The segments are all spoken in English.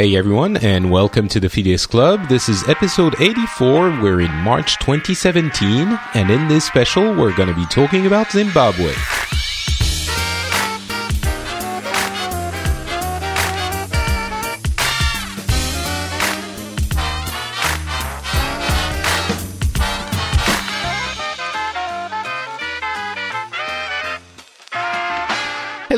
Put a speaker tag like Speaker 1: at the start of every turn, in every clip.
Speaker 1: Hey everyone, and welcome to the Phileas Club. This is episode 84. We're in March 2017, and in this special, we're going to be talking about Zimbabwe.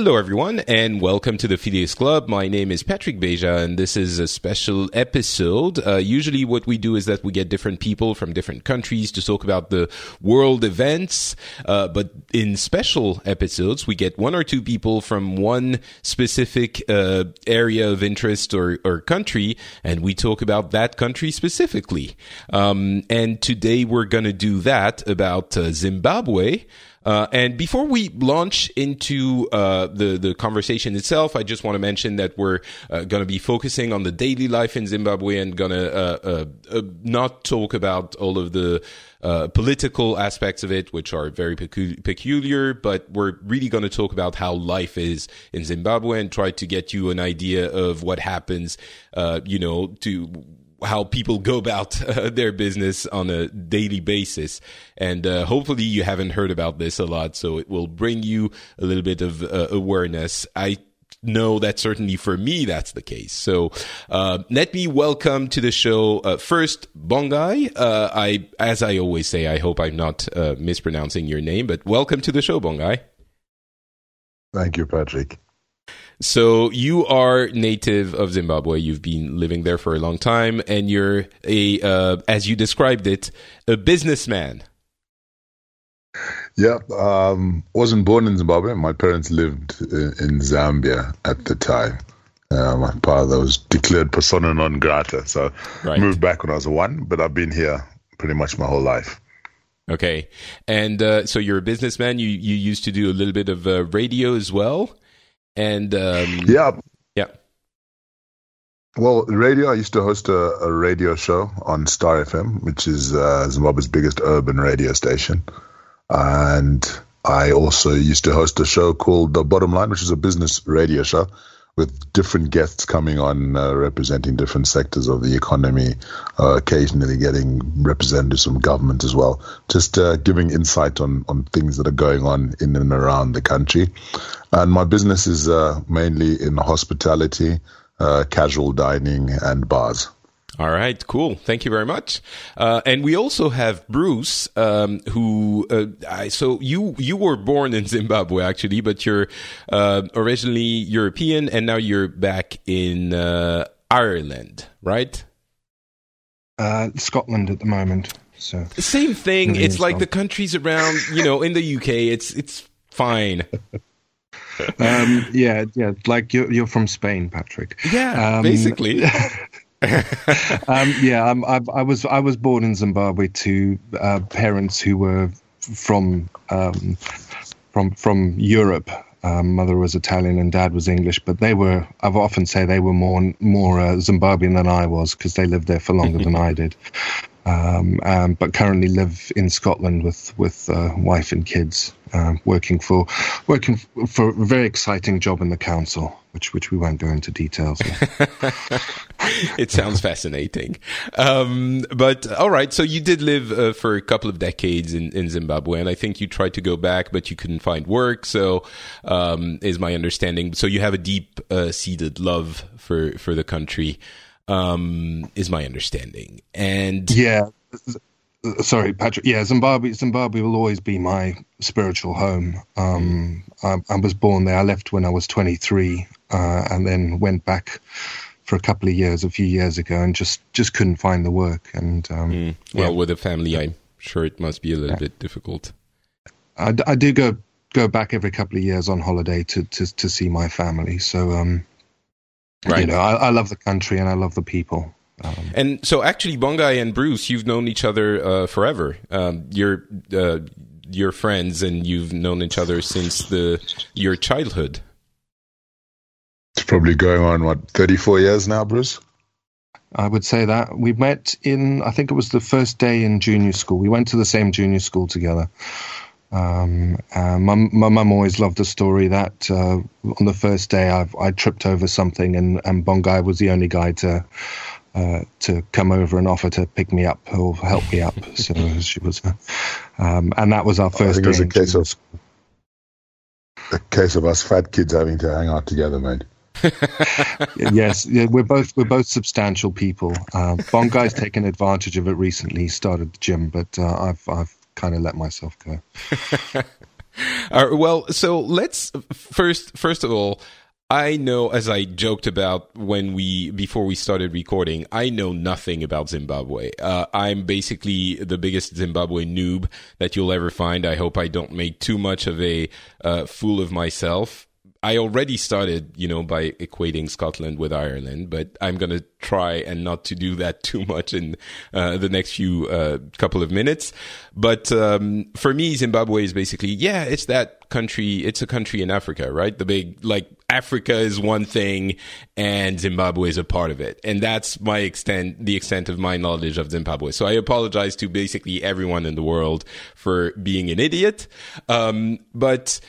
Speaker 1: Hello, everyone, and welcome to the Phileas Club. My name is Patrick Beja, and this is a special episode. Uh, usually, what we do is that we get different people from different countries to talk about the world events. Uh, but in special episodes, we get one or two people from one specific uh, area of interest or, or, country, and we talk about that country specifically. Um, and today, we're going to do that about uh, Zimbabwe. Uh, and before we launch into uh, the the conversation itself, I just want to mention that we're uh, going to be focusing on the daily life in Zimbabwe and going to uh, uh, uh, not talk about all of the political aspects of it, which are very pecu- peculiar. But we're really going to talk about how life is in Zimbabwe and try to get you an idea of what happens, you know, to how people go about uh, their business on a daily basis. And uh, hopefully you haven't heard about this a lot, so it will bring you a little bit of uh, awareness. I know that certainly for me that's the case. So uh, let me welcome to the show uh, first Bongai. Uh, I, as I always say, I hope I'm not mispronouncing your name, but welcome to the show, Bongai.
Speaker 2: Thank you, Patrick.
Speaker 1: So you are native of Zimbabwe. You've been living there for a long time, and you're a, uh, as you described it, a businessman.
Speaker 2: Yeah, um, wasn't born in Zimbabwe. My parents lived in, in Zambia at the time. Uh, my father was declared persona non grata, so right. moved back when I was one. But I've been here pretty much my whole life.
Speaker 1: Okay, and uh, so you're a businessman. You you used to do a little bit of uh, radio as well. And um,
Speaker 2: yeah,
Speaker 1: yeah.
Speaker 2: Well, radio. I used to host a, a radio show on Star FM, which is uh, Zimbabwe's biggest urban radio station, and I also used to host a show called The Bottom Line, which is a business radio show with different guests coming on uh, representing different sectors of the economy, uh, occasionally getting representatives from government as well, just uh, giving insight on, on things that are going on in and around the country. And my business is uh, mainly in hospitality, uh, casual dining, and bars.
Speaker 1: All right, cool. Thank you very much. Uh, and we also have Bruce, um, who uh, I, so you you were born in Zimbabwe actually, but you're uh, originally European, and now you're back in uh, Ireland, right?
Speaker 3: Uh, Scotland at the moment. So
Speaker 1: same thing. It's like the countries around, you know, in the UK. It's it's fine.
Speaker 3: um, yeah, yeah. Like you're you're from Spain, Patrick.
Speaker 1: Yeah, um, basically.
Speaker 3: um, yeah, um, I, I, was I was born in Zimbabwe to uh, parents who were from um, from from Europe. Um, mother was Italian and dad was English, but they were. I've often say they were more more uh, Zimbabwean than I was because they lived there for longer than I did. Um, um, but currently live in Scotland with with uh, wife and kids, uh, working for working for a very exciting job in the council, which which we won't go into details.
Speaker 1: it sounds fascinating, um, but all right. So you did live uh, for a couple of decades in, in Zimbabwe, and I think you tried to go back, but you couldn't find work. So um, is my understanding. So you have a deep uh, seated love for for the country um, is my understanding. And
Speaker 3: yeah, sorry, Patrick. Yeah, Zimbabwe. Zimbabwe will always be my spiritual home. Um, I, I, was born there. I left when I was 23, uh, and then went back for a couple of years, a few years ago, and just just couldn't find the work. And um, mm.
Speaker 1: well, yeah. with a family, I'm sure it must be a little yeah. bit difficult.
Speaker 3: I, I do go go back every couple of years on holiday to to, to see my family. So, um, right. you know, I, I love the country and I love the people.
Speaker 1: Um, and so, actually, Bongai and Bruce, you've known each other uh, forever. Um, you're uh, you're friends, and you've known each other since the your childhood.
Speaker 2: It's probably going on what thirty four years now, Bruce.
Speaker 3: I would say that we met in. I think it was the first day in junior school. We went to the same junior school together. Um, uh, my my mum always loved the story that uh, on the first day I I tripped over something and and Bongai was the only guy to uh, to come over and offer to pick me up or help me up. so she was, uh, um, and that was our first. I think it was a
Speaker 2: case of a case of us fat kids having to hang out together, mate.
Speaker 3: yes, yeah, we're both we're both substantial people. Uh, Bongai's taken advantage of it recently. He started the gym, but uh, I've I've kind of let myself go.
Speaker 1: all right, well, so let's first first of all I know, as I joked about when we before we started recording, I know nothing about Zimbabwe. Uh, I'm basically the biggest Zimbabwe noob that you'll ever find. I hope I don't make too much of a uh, fool of myself. I already started, you know, by equating Scotland with Ireland, but I'm going to try and not to do that too much in uh, the next few uh, couple of minutes. But um, for me, Zimbabwe is basically, yeah, it's that country. It's a country in Africa, right? The big, like, Africa is one thing and Zimbabwe is a part of it. And that's my extent, the extent of my knowledge of Zimbabwe. So I apologize to basically everyone in the world for being an idiot. Um, but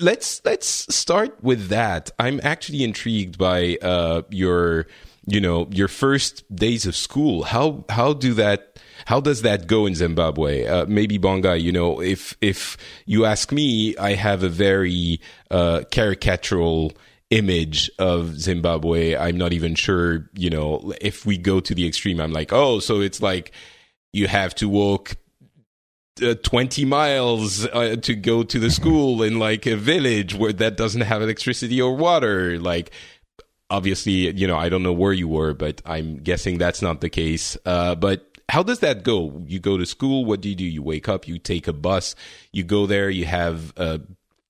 Speaker 1: let's, let's start with that. I'm actually intrigued by, uh, your, you know, your first days of school. How, how do that, how does that go in Zimbabwe? Uh, maybe Bongai, you know, if if you ask me, I have a very uh, caricatural image of Zimbabwe. I'm not even sure, you know, if we go to the extreme, I'm like, oh, so it's like you have to walk uh, 20 miles uh, to go to the school in like a village where that doesn't have electricity or water. Like, obviously, you know, I don't know where you were, but I'm guessing that's not the case. Uh, but how does that go? You go to school. What do you do? You wake up. You take a bus. You go there. You have uh,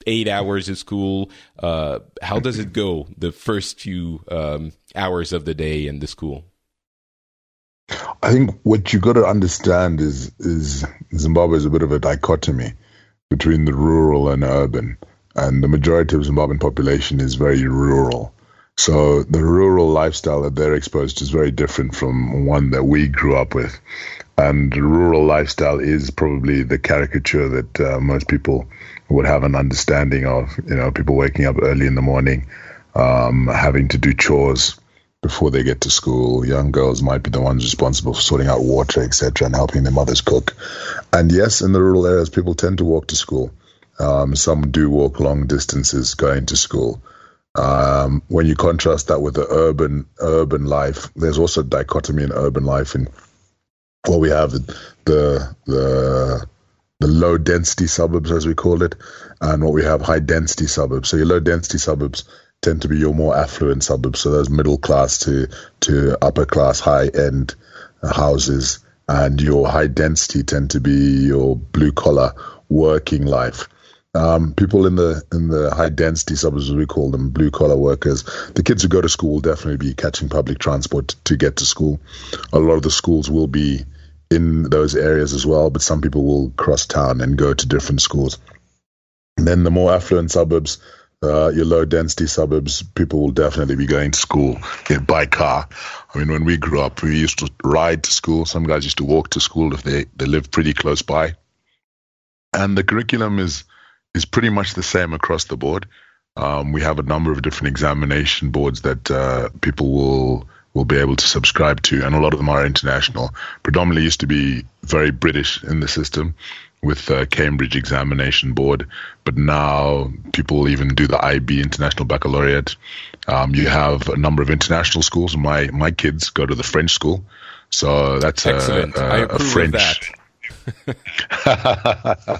Speaker 1: eight hours of school. Uh, how does it go? The first few um, hours of the day in the school.
Speaker 2: I think what you got to understand is is Zimbabwe is a bit of a dichotomy between the rural and urban, and the majority of Zimbabwean population is very rural. So the rural lifestyle that they're exposed to is very different from one that we grew up with. And rural lifestyle is probably the caricature that uh, most people would have an understanding of. You know, people waking up early in the morning, um, having to do chores before they get to school. Young girls might be the ones responsible for sorting out water, etc., and helping their mothers cook. And yes, in the rural areas, people tend to walk to school. Um, some do walk long distances going to school. Um, when you contrast that with the urban urban life, there's also a dichotomy in urban life. In well, we have the the the, the low density suburbs, as we call it, and what we have high density suburbs. So your low density suburbs tend to be your more affluent suburbs. So those middle class to to upper class, high end houses, and your high density tend to be your blue collar working life. Um, people in the in the high density suburbs, we call them, blue collar workers, the kids who go to school will definitely be catching public transport to get to school. A lot of the schools will be in those areas as well, but some people will cross town and go to different schools. And then the more affluent suburbs, uh, your low density suburbs, people will definitely be going to school by car. I mean, when we grew up, we used to ride to school. Some guys used to walk to school if they, they lived pretty close by. And the curriculum is is pretty much the same across the board. Um, we have a number of different examination boards that uh, people will will be able to subscribe to, and a lot of them are international. Predominantly used to be very British in the system with uh, Cambridge Examination Board, but now people even do the IB International Baccalaureate. Um, you have a number of international schools. My my kids go to the French school, So that's
Speaker 1: excellent.
Speaker 2: A,
Speaker 1: approve
Speaker 2: a French.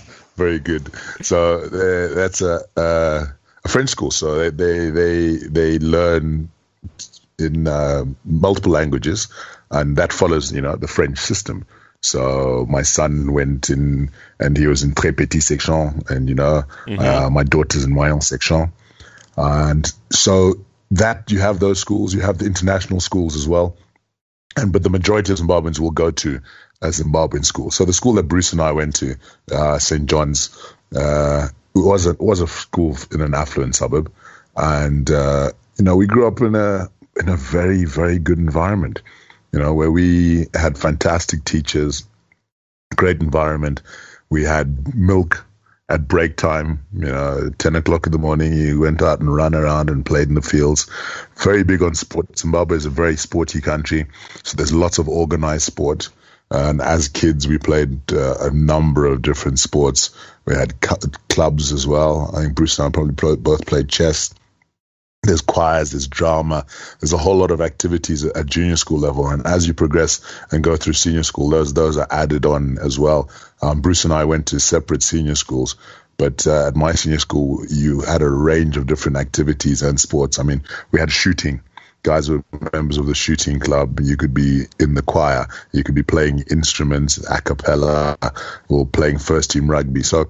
Speaker 2: Very good. So uh, that's a, uh, a French school. So they they they, they learn in uh, multiple languages, and that follows you know the French system. So my son went in, and he was in très petit section, and you know mm-hmm. uh, my daughter's in moyen section, and so that you have those schools, you have the international schools as well, and but the majority of Zimbabweans will go to a Zimbabwean school. So the school that Bruce and I went to, uh, St. John's, uh, was a was a school in an affluent suburb, and uh, you know we grew up in a in a very very good environment, you know where we had fantastic teachers, great environment. We had milk at break time, you know, 10 o'clock in the morning, you went out and ran around and played in the fields. Very big on sport. Zimbabwe is a very sporty country. So there's lots of organized sport. And as kids, we played uh, a number of different sports. We had cu- clubs as well. I think Bruce and I probably both played chess. There's choirs, there's drama, there's a whole lot of activities at junior school level. And as you progress and go through senior school, those those are added on as well. Um, Bruce and I went to separate senior schools, but uh, at my senior school, you had a range of different activities and sports. I mean, we had shooting. Guys were members of the shooting club. You could be in the choir. You could be playing instruments, a cappella, or playing first team rugby. So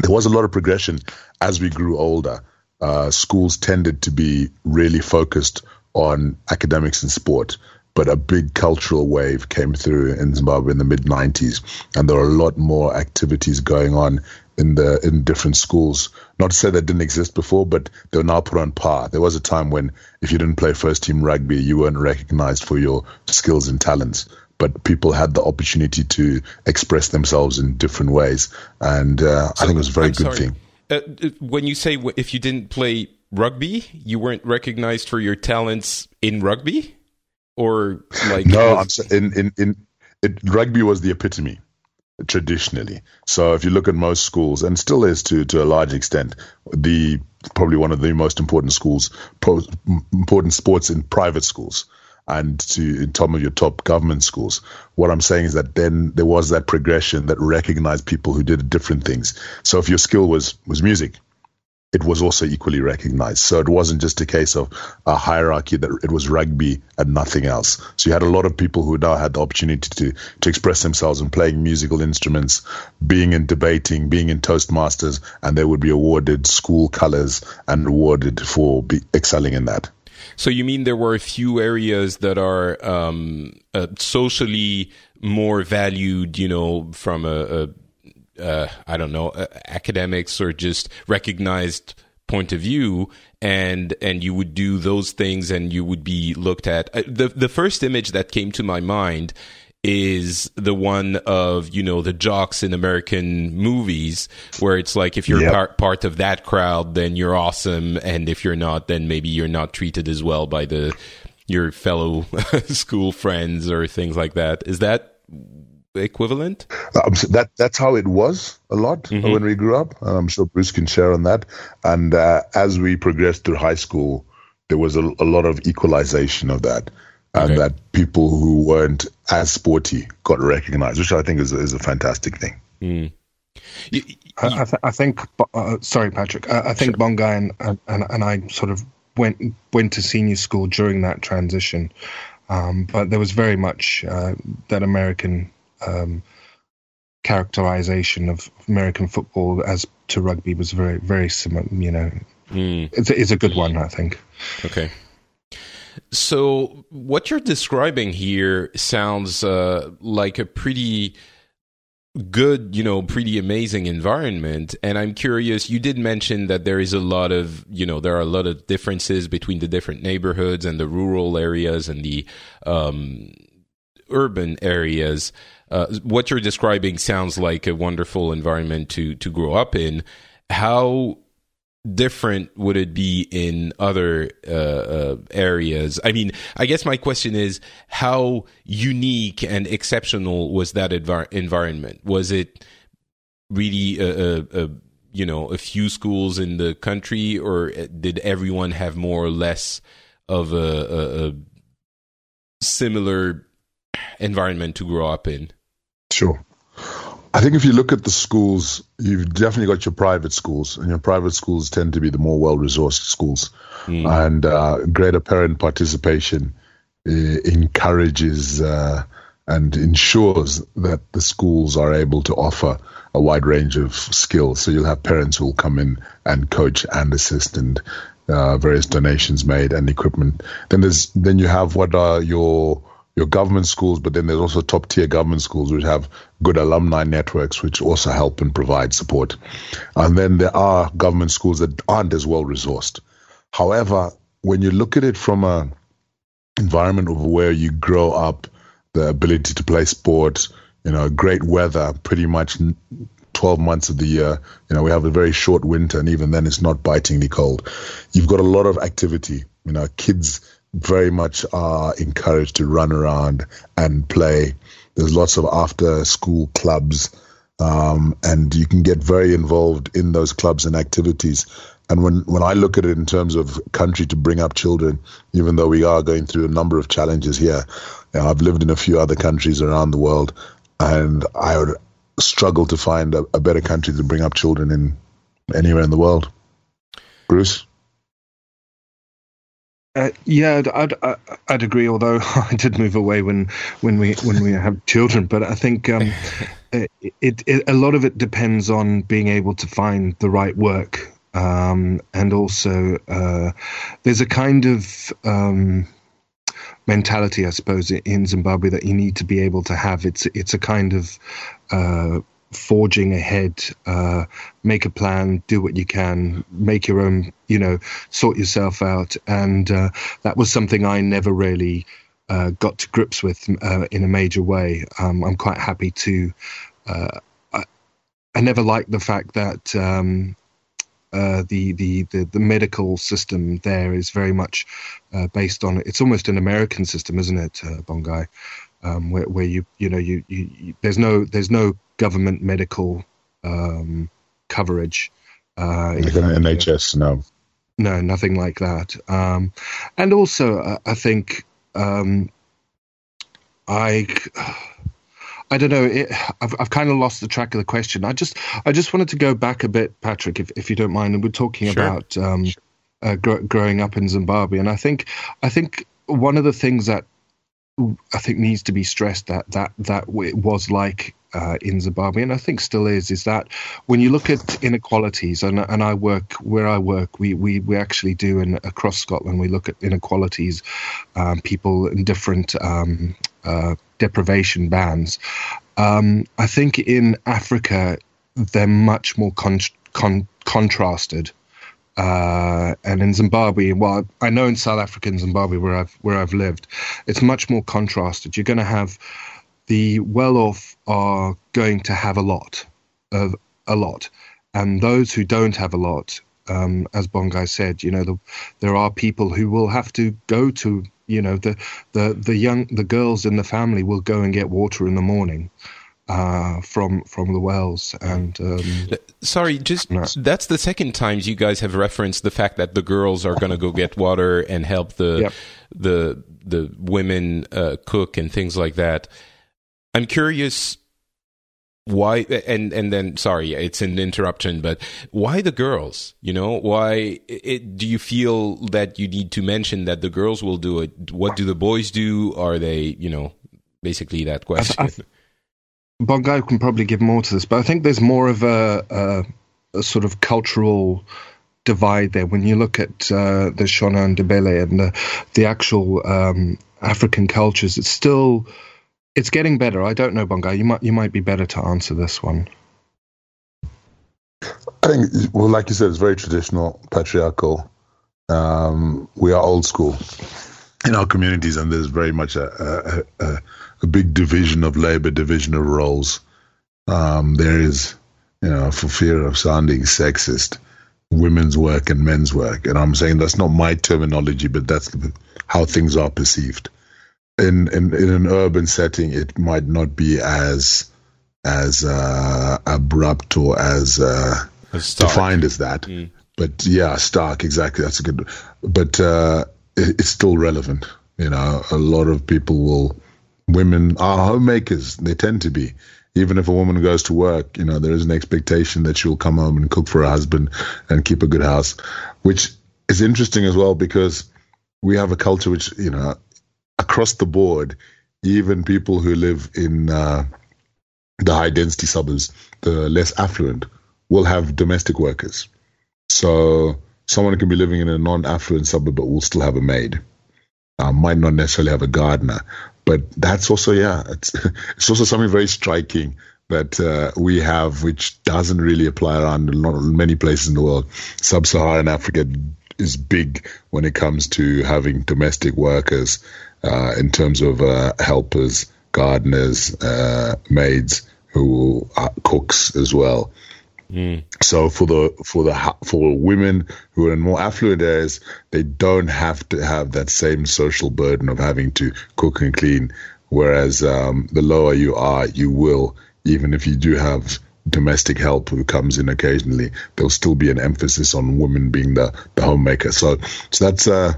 Speaker 2: there was a lot of progression as we grew older uh, schools tended to be really focused on academics and sport. But a big cultural wave came through in Zimbabwe in the mid 90s, and there were a lot more activities going on in the in different schools. Not to say they didn't exist before, but they were now put on par. There was a time when if you didn't play first team rugby, you weren't recognized for your skills and talents. But people had the opportunity to express themselves in different ways, and uh, so, I think it was a very I'm good sorry. thing.
Speaker 1: Uh, when you say if you didn't play rugby, you weren't recognized for your talents in rugby, or like
Speaker 2: no, in in in it, rugby was the epitome traditionally. So if you look at most schools, and still is to to a large extent, the probably one of the most important schools, pro, important sports in private schools and to in some of your top government schools. What I'm saying is that then there was that progression that recognized people who did different things. So if your skill was was music, it was also equally recognized. So it wasn't just a case of a hierarchy that it was rugby and nothing else. So you had a lot of people who now had the opportunity to to express themselves in playing musical instruments, being in debating, being in Toastmasters, and they would be awarded school colors and awarded for be, excelling in that.
Speaker 1: So you mean there were a few areas that are um, uh, socially more valued, you know, from a, a uh, I don't know, uh, academics or just recognized point of view, and and you would do those things, and you would be looked at. Uh, the the first image that came to my mind is the one of you know the jocks in American movies where it's like if you're yep. part part of that crowd then you're awesome and if you're not then maybe you're not treated as well by the your fellow school friends or things like that is that equivalent
Speaker 2: um, so that that's how it was a lot mm-hmm. when we grew up and i'm sure bruce can share on that and uh, as we progressed through high school there was a, a lot of equalization of that and okay. that people who weren't as sporty got recognized, which I think is, is a fantastic thing.
Speaker 1: Mm.
Speaker 3: You, you, I, I, th- I, think, uh, sorry, Patrick, I, I think sure. Bongai and, and, and I sort of went went to senior school during that transition, um, but there was very much uh, that American um, characterization of American football as to rugby was very very similar. You know, mm. it's, it's a good one, I think.
Speaker 1: Okay. So, what you're describing here sounds uh, like a pretty good, you know, pretty amazing environment. And I'm curious, you did mention that there is a lot of, you know, there are a lot of differences between the different neighborhoods and the rural areas and the um, urban areas. Uh, what you're describing sounds like a wonderful environment to to grow up in. How different would it be in other uh, uh, areas? I mean, I guess my question is how unique and exceptional was that envir- environment? Was it really a, a, a, you know a few schools in the country, or did everyone have more or less of a, a similar environment to grow up in.
Speaker 2: Sure. I think if you look at the schools, you've definitely got your private schools, and your private schools tend to be the more well-resourced schools, mm. and uh, greater parent participation uh, encourages uh, and ensures that the schools are able to offer a wide range of skills. So you'll have parents who will come in and coach and assist, and uh, various donations made and equipment. Then there's then you have what are your your government schools, but then there's also top tier government schools which have good alumni networks, which also help and provide support. And then there are government schools that aren't as well resourced. However, when you look at it from a environment of where you grow up, the ability to play sports, you know, great weather, pretty much 12 months of the year. You know, we have a very short winter, and even then, it's not bitingly cold. You've got a lot of activity. You know, kids very much are encouraged to run around and play. There's lots of after school clubs, um, and you can get very involved in those clubs and activities. And when, when I look at it in terms of country to bring up children, even though we are going through a number of challenges here, you know, I've lived in a few other countries around the world, and I would struggle to find a, a better country to bring up children in anywhere in the world. Bruce?
Speaker 3: Uh, yeah, I'd, I'd, I'd agree. Although I did move away when when we when we have children, but I think um, it, it, it, a lot of it depends on being able to find the right work, um, and also uh, there's a kind of um, mentality, I suppose, in Zimbabwe that you need to be able to have. It's it's a kind of uh, forging ahead, uh, make a plan, do what you can, make your own, you know, sort yourself out. And uh, that was something I never really uh, got to grips with uh, in a major way. Um, I'm quite happy to. Uh, I, I, never liked the fact that. Um, uh, the, the, the the medical system there is very much based on it's almost an American system, isn't it, Bongai? Um, where, where you you know you, you, you, there's no there's no government medical um, coverage.
Speaker 2: Uh, like an NHS, no.
Speaker 3: No, nothing like that. Um, and also, uh, I think um, I. I don't know. It, I've I've kind of lost the track of the question. I just I just wanted to go back a bit, Patrick, if if you don't mind. And we're talking sure. about um, uh, gr- growing up in Zimbabwe, and I think I think one of the things that I think needs to be stressed that that that it was like uh, in Zimbabwe, and I think still is, is that when you look at inequalities, and, and I work where I work, we, we, we actually do in, across Scotland, we look at inequalities, um, people in different um, uh, deprivation bands. Um, I think in Africa, they're much more con- con- contrasted. Uh, and in Zimbabwe, well, I know in South Africa and Zimbabwe where I've where I've lived, it's much more contrasted. You're going to have the well off are going to have a lot of a lot, and those who don't have a lot, um, as Bongai said, you know, the, there are people who will have to go to, you know, the the the young the girls in the family will go and get water in the morning. Uh, from from the wells and um,
Speaker 1: sorry just no. that's the second times you guys have referenced the fact that the girls are going to go get water and help the yep. the the women uh, cook and things like that I'm curious why and and then sorry it's an interruption but why the girls? You know why it, do you feel that you need to mention that the girls will do it? What do the boys do? Are they you know basically that question. I,
Speaker 3: I, can probably give more to this but I think there's more of a, a, a sort of cultural divide there. When you look at uh, the Shona and Ndebele and the, the actual um, African cultures it's still it's getting better. I don't know, Bongai. You might you might be better to answer this one.
Speaker 2: I think, well, like you said, it's very traditional, patriarchal. Um, we are old school in our communities, and there's very much a, a, a, a big division of labor, division of roles. Um, there is, you know, for fear of sounding sexist, women's work and men's work. And I'm saying that's not my terminology, but that's how things are perceived in, in, in an urban setting, it might not be as as uh, abrupt or as, uh, as defined as that. Mm. But yeah, stark. Exactly. That's a good. But uh, it, it's still relevant. You know, a lot of people will women are homemakers. They tend to be. Even if a woman goes to work, you know, there is an expectation that she'll come home and cook for her husband and keep a good house, which is interesting as well because we have a culture which, you know, across the board, even people who live in uh, the high density suburbs, the less affluent, will have domestic workers. So someone can be living in a non affluent suburb but will still have a maid. Uh, might not necessarily have a gardener, but that's also yeah, it's it's also something very striking that uh, we have, which doesn't really apply around many places in the world. Sub-Saharan Africa is big when it comes to having domestic workers uh, in terms of uh, helpers, gardeners, uh, maids who are cooks as well. Mm. So for the for the for women who are in more affluent areas, they don't have to have that same social burden of having to cook and clean. Whereas um, the lower you are, you will even if you do have domestic help who comes in occasionally, there'll still be an emphasis on women being the, the homemaker. So so that's uh,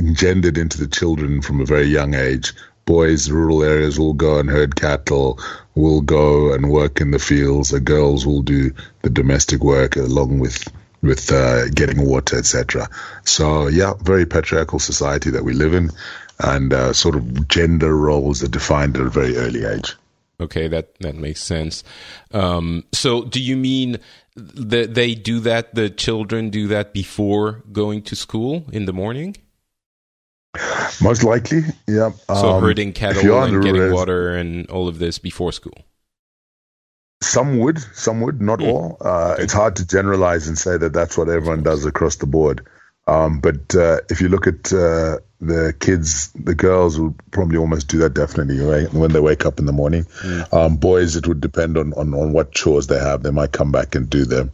Speaker 2: engendered into the children from a very young age boys, in rural areas will go and herd cattle, will go and work in the fields. The girls will do the domestic work along with with uh, getting water, etc. So yeah, very patriarchal society that we live in, and uh, sort of gender roles are defined at a very early age.
Speaker 1: Okay, that that makes sense. Um, so, do you mean that they do that? The children do that before going to school in the morning?
Speaker 2: Most likely, yeah.
Speaker 1: So um, herding cattle and getting water and all of this before school.
Speaker 2: Some would, some would, not mm. all. Uh, okay. It's hard to generalize and say that that's what everyone does across the board. Um, but uh, if you look at uh, the kids, the girls will probably almost do that definitely right? when they wake up in the morning. Mm. Um, boys, it would depend on, on, on what chores they have. They might come back and do them.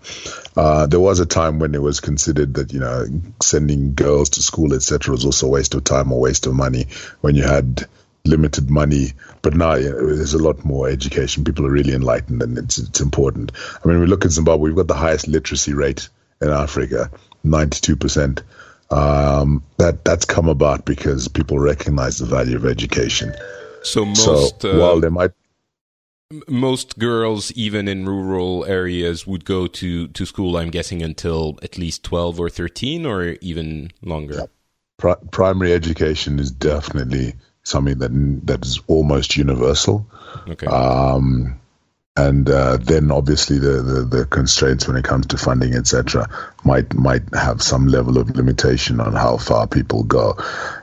Speaker 2: Uh, there was a time when it was considered that you know sending girls to school etc. was also a waste of time or waste of money when you had limited money. But now you know, there's a lot more education. People are really enlightened, and it's it's important. I mean, we look at Zimbabwe. We've got the highest literacy rate in Africa, ninety two percent. Um, that that's come about because people recognize the value of education.
Speaker 1: So most so, uh, while they might most girls even in rural areas would go to to school i'm guessing until at least 12 or 13 or even longer yeah.
Speaker 2: Pri- primary education is definitely something that that is almost universal okay um, and uh, then obviously the, the, the, constraints when it comes to funding, etc., might might have some level of limitation on how far people go.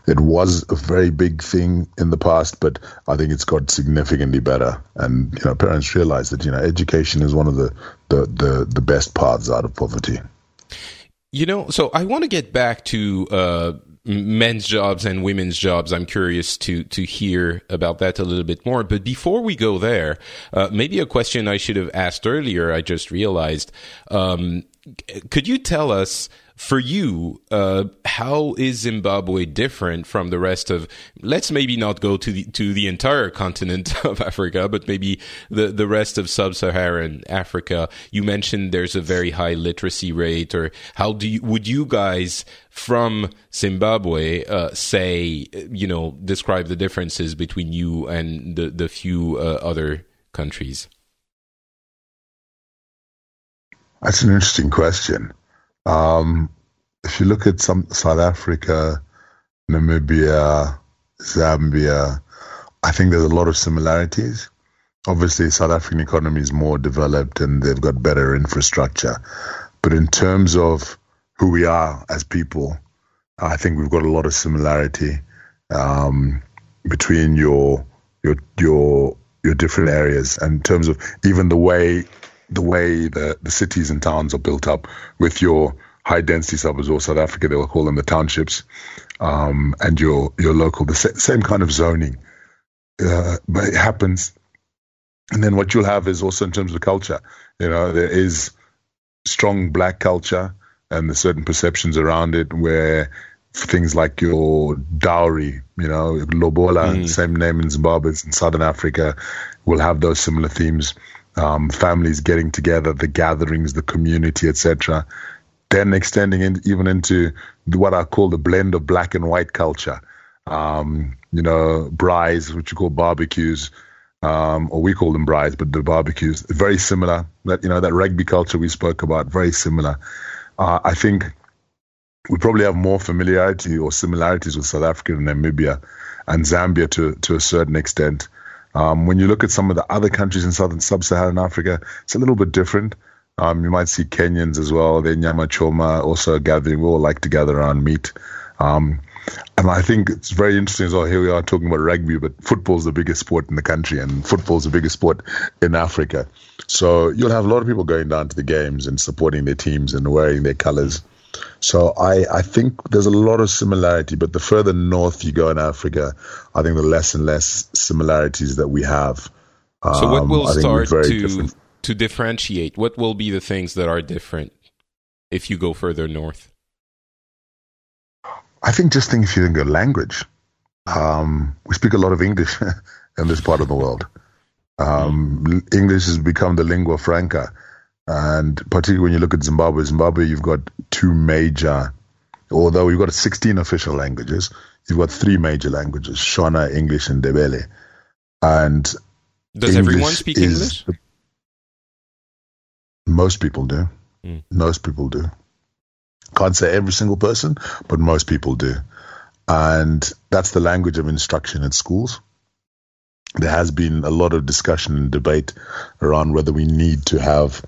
Speaker 2: It was a very big thing in the past, but I think it's got significantly better. And you know, parents realize that you know education is one of the the the, the best paths out of poverty.
Speaker 1: You know, so I want to get back to. Uh men's jobs and women's jobs. I'm curious to to hear about that a little bit more. But before we go there, uh, maybe a question I should have asked earlier. I just realized. Um, could you tell us for you, uh, how is Zimbabwe different from the rest of? Let's maybe not go to the to the entire continent of Africa, but maybe the the rest of sub-Saharan Africa. You mentioned there's a very high literacy rate, or how do you would you guys from Zimbabwe uh, say you know describe the differences between you and the the few uh, other countries?
Speaker 2: That's an interesting question. Um, if you look at some South Africa, Namibia, Zambia, I think there's a lot of similarities. Obviously, South African economy is more developed and they've got better infrastructure. But in terms of who we are as people, I think we've got a lot of similarity um, between your your your your different areas, and in terms of even the way the way the, the cities and towns are built up with your high density suburbs or South Africa, they will call them the townships, um, and your your local, the same kind of zoning. Uh, but it happens. And then what you'll have is also in terms of culture, you know, there is strong black culture and there's certain perceptions around it where things like your dowry, you know, lobola, mm. same name in Zimbabwe, in Southern Africa, will have those similar themes um, families getting together, the gatherings, the community, etc. Then extending in, even into what I call the blend of black and white culture. Um, you know, braais, which you call barbecues, um, or we call them braais, but the barbecues, very similar. That you know, that rugby culture we spoke about, very similar. Uh, I think we probably have more familiarity or similarities with South Africa and Namibia and Zambia to to a certain extent. Um, when you look at some of the other countries in southern sub-Saharan Africa, it's a little bit different. Um, you might see Kenyans as well. They're nyama choma, also gathering. We all like to gather around meat. Um, and I think it's very interesting as well. Here we are talking about rugby, but football's the biggest sport in the country, and football's the biggest sport in Africa. So you'll have a lot of people going down to the games and supporting their teams and wearing their colors. So I, I think there's a lot of similarity, but the further north you go in Africa, I think the less and less similarities that we have.
Speaker 1: So what will um, start to different. to differentiate? What will be the things that are different if you go further north?
Speaker 2: I think just think if you think of language, um, we speak a lot of English in this part of the world. Um, mm. English has become the lingua franca. And particularly when you look at Zimbabwe, Zimbabwe, you've got two major, although you've got 16 official languages, you've got three major languages, Shona, English, and Ndebele. And
Speaker 1: does English everyone speak English?
Speaker 2: Most people do. Mm. Most people do. Can't say every single person, but most people do. And that's the language of instruction in schools there has been a lot of discussion and debate around whether we need to have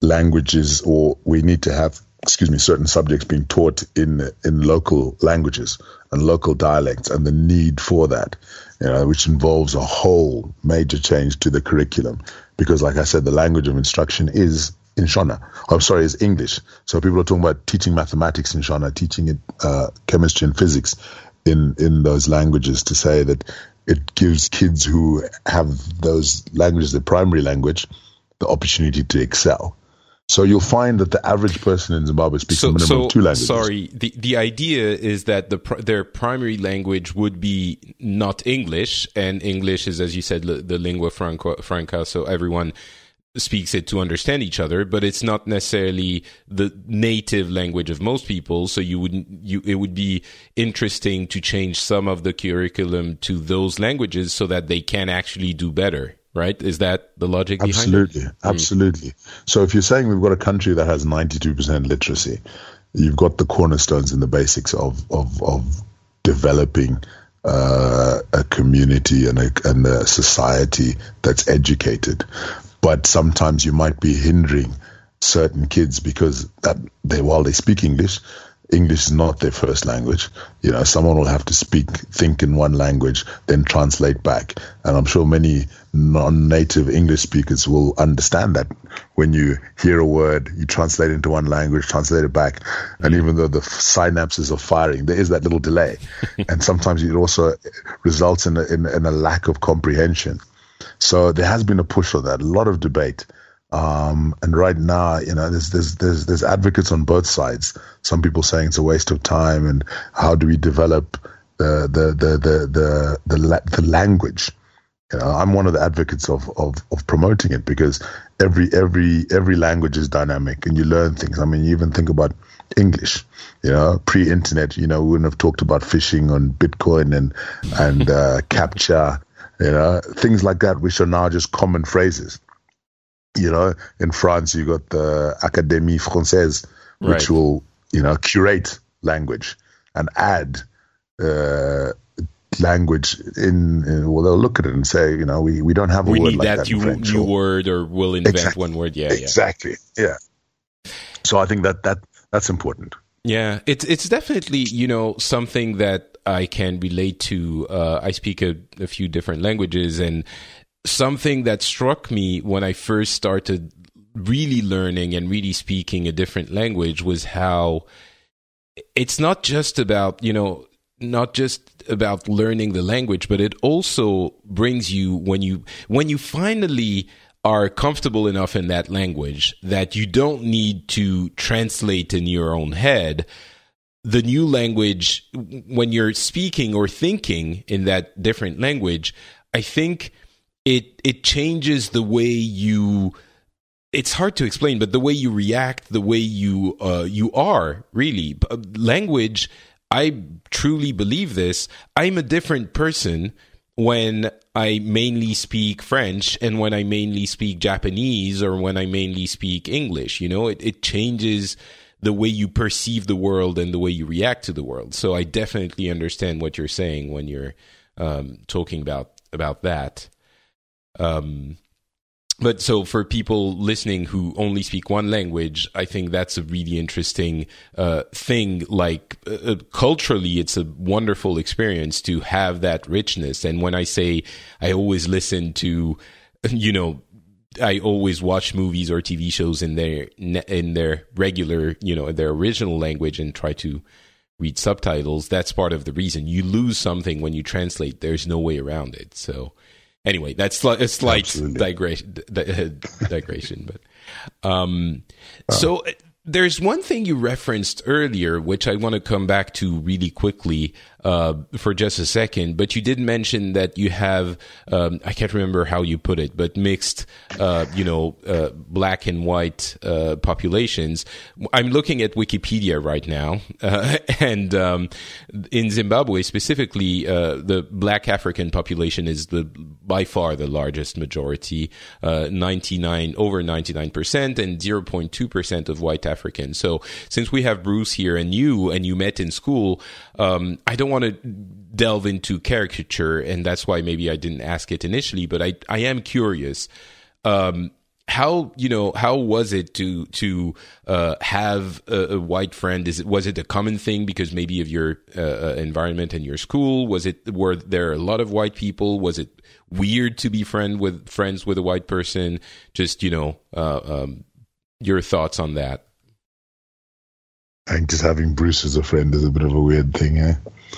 Speaker 2: languages or we need to have excuse me certain subjects being taught in in local languages and local dialects and the need for that you know which involves a whole major change to the curriculum because like i said the language of instruction is in Shona. I'm sorry, is English. So people are talking about teaching mathematics in Shona, teaching it, uh, chemistry and physics in in those languages to say that it gives kids who have those languages, the primary language, the opportunity to excel. So you'll find that the average person in Zimbabwe speaks so, a minimum so, of two languages.
Speaker 1: Sorry, the the idea is that the their primary language would be not English, and English is, as you said, the lingua franca, franca so everyone speaks it to understand each other, but it's not necessarily the native language of most people. So you would you it would be interesting to change some of the curriculum to those languages so that they can actually do better. Right? Is that the logic
Speaker 2: absolutely,
Speaker 1: behind
Speaker 2: it? Absolutely, mm. So if you're saying we've got a country that has 92% literacy, you've got the cornerstones and the basics of of, of developing uh, a community and a, and a society that's educated but sometimes you might be hindering certain kids because that they while they speak English, English is not their first language. You know, someone will have to speak, think in one language, then translate back. And I'm sure many non-native English speakers will understand that when you hear a word, you translate into one language, translate it back. And mm. even though the synapses are firing, there is that little delay. and sometimes it also results in a, in, in a lack of comprehension. So there has been a push for that, a lot of debate. Um, and right now, you know, there's, there's, there's, there's advocates on both sides. Some people saying it's a waste of time and how do we develop the, the, the, the, the, the, the language? You know, I'm one of the advocates of, of, of promoting it because every, every, every language is dynamic and you learn things. I mean, you even think about English, you know, pre-internet, you know, we wouldn't have talked about phishing on Bitcoin and, and, uh, CAPTCHA you know, things like that, which are now just common phrases. You know, in France, you got the Académie Française, which right. will, you know, curate language and add uh, language in, in, well they'll look at it and say you know we, we don't have a
Speaker 1: we
Speaker 2: word
Speaker 1: need
Speaker 2: like
Speaker 1: that, We need
Speaker 2: that
Speaker 1: new, new word or we'll invent
Speaker 2: exactly.
Speaker 1: one word yeah
Speaker 2: exactly
Speaker 1: yeah.
Speaker 2: yeah so i think that that that's important
Speaker 1: yeah it's it's definitely you know something that I can relate to. Uh, I speak a, a few different languages, and something that struck me when I first started really learning and really speaking a different language was how it's not just about, you know, not just about learning the language, but it also brings you when you when you finally are comfortable enough in that language that you don't need to translate in your own head the new language when you're speaking or thinking in that different language i think it it changes the way you it's hard to explain but the way you react the way you uh, you are really uh, language I truly believe this. I'm a different person when I mainly speak French and when I mainly speak Japanese or when I mainly speak English. You know, it, it changes the way you perceive the world and the way you react to the world. So I definitely understand what you're saying when you're um, talking about about that. Um, but so for people listening who only speak one language, I think that's a really interesting uh, thing. Like uh, uh, culturally, it's a wonderful experience to have that richness. And when I say I always listen to, you know, I always watch movies or TV shows in their in their regular, you know, their original language and try to read subtitles. That's part of the reason you lose something when you translate. There's no way around it. So anyway, that's a slight digression, digression, but um, so uh, there's one thing you referenced earlier, which I want to come back to really quickly uh, for just a second. But you did mention that you have, um, I can't remember how you put it, but mixed, uh, you know, uh, black and white uh, populations. I'm looking at Wikipedia right now, uh, and um, in Zimbabwe specifically, uh, the black African population is the by far the largest majority, 99 over 99 percent, and 0.2 percent of white Africans. So since we have Bruce here and you, and you met in school, um, I don't want to delve into caricature, and that's why maybe I didn't ask it initially. But I I am curious. Um, how you know how was it to to uh, have a, a, white friend? Is it was it a common thing because maybe of your uh, uh, environment and your school? Was it were there a lot of white people? Was it weird to be friend with friends with a white person? Just you know, uh, um, your thoughts on that.
Speaker 2: I think just having Bruce as a friend is a bit of a weird thing, eh?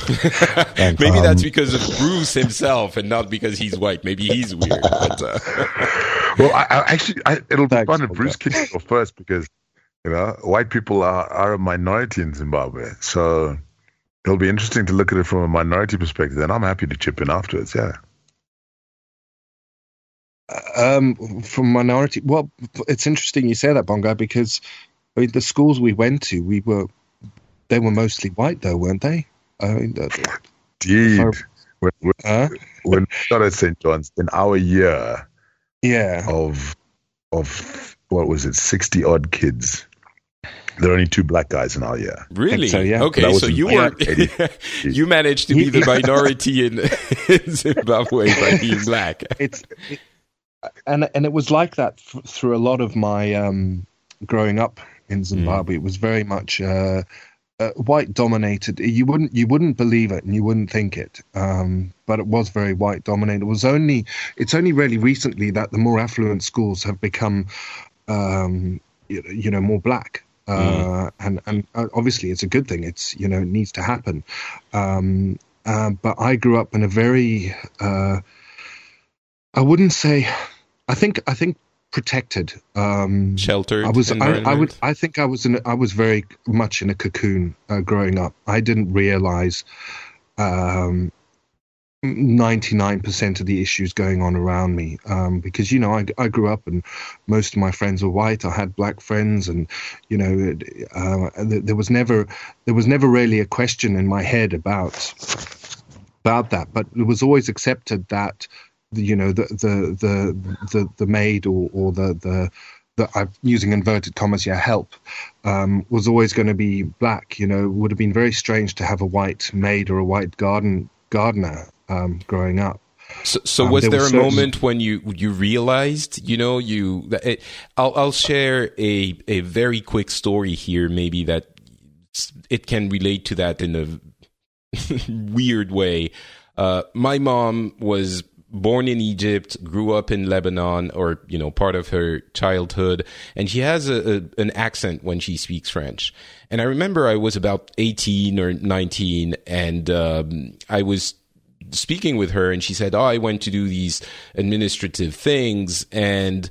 Speaker 1: Maybe um, that's because of Bruce himself and not because he's white. Maybe he's weird. But, uh...
Speaker 2: well, I, I actually, I, it'll be fun if Bruce can go first because, you know, white people are, are a minority in Zimbabwe. So it'll be interesting to look at it from a minority perspective. And I'm happy to chip in afterwards, yeah.
Speaker 3: Um, from minority, well, it's interesting you say that, Bonga, because I mean, the schools we went to, we were they were mostly white, though, weren't they? I mean,
Speaker 2: Indeed. when, when, uh? when we started St. John's in our year,
Speaker 3: yeah,
Speaker 2: of of what was it, sixty odd kids. There are only two black guys in our year.
Speaker 1: Really? So, yeah. Okay, so you were you managed to be the minority in, in Zimbabwe by being black.
Speaker 3: It's it, and and it was like that f- through a lot of my um, growing up in Zimbabwe. Mm. It was very much uh, uh, white dominated. You wouldn't you wouldn't believe it and you wouldn't think it, um, but it was very white dominated. It was only it's only really recently that the more affluent schools have become, um, you, you, know, more black. Uh, mm. and and uh, obviously it's a good thing. It's you know it needs to happen. Um, uh, but I grew up in a very uh, I wouldn't say I think I think protected, um,
Speaker 1: sheltered.
Speaker 3: I was. I, I, would. I think I was. In, I was very much in a cocoon uh, growing up. I didn't realize um, 99% of the issues going on around me um, because you know I, I grew up and most of my friends were white i had black friends and you know uh, there was never there was never really a question in my head about about that but it was always accepted that you know the the the the, the maid or, or the the that I'm using inverted commas here, help, um, was always going to be black. You know, would have been very strange to have a white maid or a white garden gardener um, growing up.
Speaker 1: So, so um, was there, there was a moment when you you realized, you know, you? It, I'll I'll share a a very quick story here, maybe that it can relate to that in a weird way. Uh, my mom was born in Egypt, grew up in Lebanon, or you know, part of her childhood, and she has a, a, an accent when she speaks French. And I remember I was about eighteen or nineteen, and um, I was speaking with her, and she said, "Oh, I went to do these administrative things, and."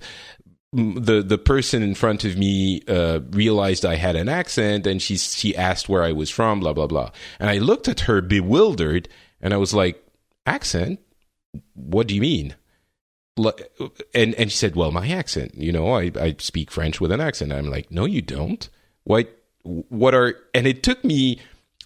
Speaker 1: the the person in front of me uh, realized I had an accent, and she she asked where I was from, blah blah blah. And I looked at her bewildered, and I was like, "Accent? What do you mean? And and she said, well, my accent, you know, I, I speak French with an accent. I'm like, no, you don't. What what are? And it took me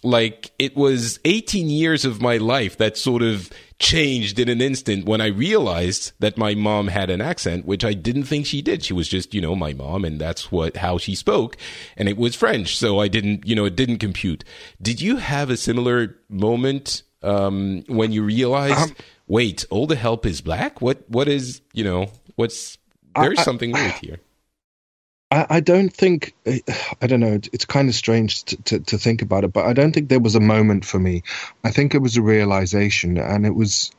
Speaker 1: like it was 18 years of my life that sort of changed in an instant when I realized that my mom had an accent, which I didn't think she did. She was just, you know, my mom and that's what, how she spoke. And it was French. So I didn't, you know, it didn't compute. Did you have a similar moment, um, when you realized, um, wait, all the help is black? What, what is, you know, what's, there's I, something I, weird here.
Speaker 3: I, I don't think I don't know. It's kind of strange to, to, to think about it, but I don't think there was a moment for me. I think it was a realization, and it was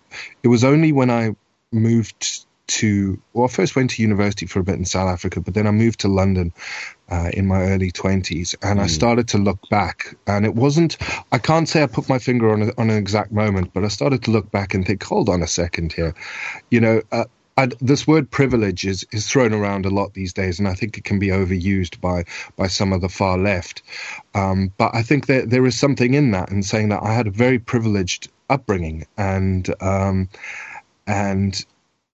Speaker 3: it was only when I moved to well, I first went to university for a bit in South Africa, but then I moved to London uh, in my early twenties, and mm. I started to look back. And it wasn't I can't say I put my finger on a, on an exact moment, but I started to look back and think, hold on a second here, you know. Uh, I, this word privilege is, is thrown around a lot these days, and I think it can be overused by by some of the far left. Um, but I think that there is something in that, in saying that I had a very privileged upbringing, and um, and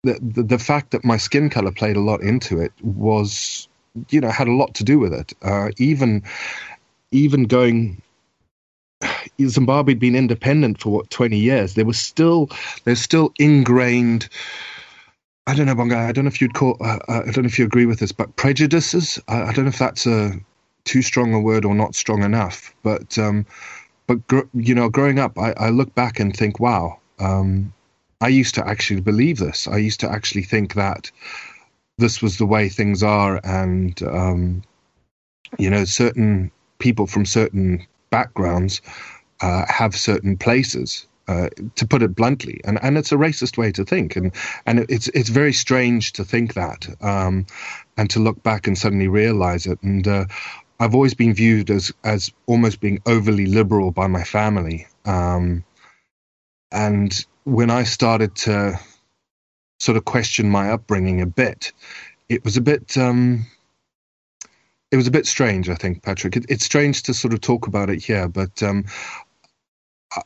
Speaker 3: the, the, the fact that my skin color played a lot into it was, you know, had a lot to do with it. Uh, even even going Zimbabwe had been independent for what twenty years. There was still there's still ingrained I don't know, Bonga. I don't know if you'd call. Uh, uh, I don't know if you agree with this, but prejudices. I, I, don't know if that's a too strong a word or not strong enough. But um, but gr- you know, growing up, I, I, look back and think, wow, um, I used to actually believe this. I used to actually think that this was the way things are, and um, you know, certain people from certain backgrounds uh, have certain places uh, to put it bluntly, and and it's a racist way to think, and and it's it's very strange to think that, um, and to look back and suddenly realize it. And uh, I've always been viewed as as almost being overly liberal by my family, um, and when I started to sort of question my upbringing a bit, it was a bit. Um, it was a bit strange, I think, Patrick. It, it's strange to sort of talk about it here, but um,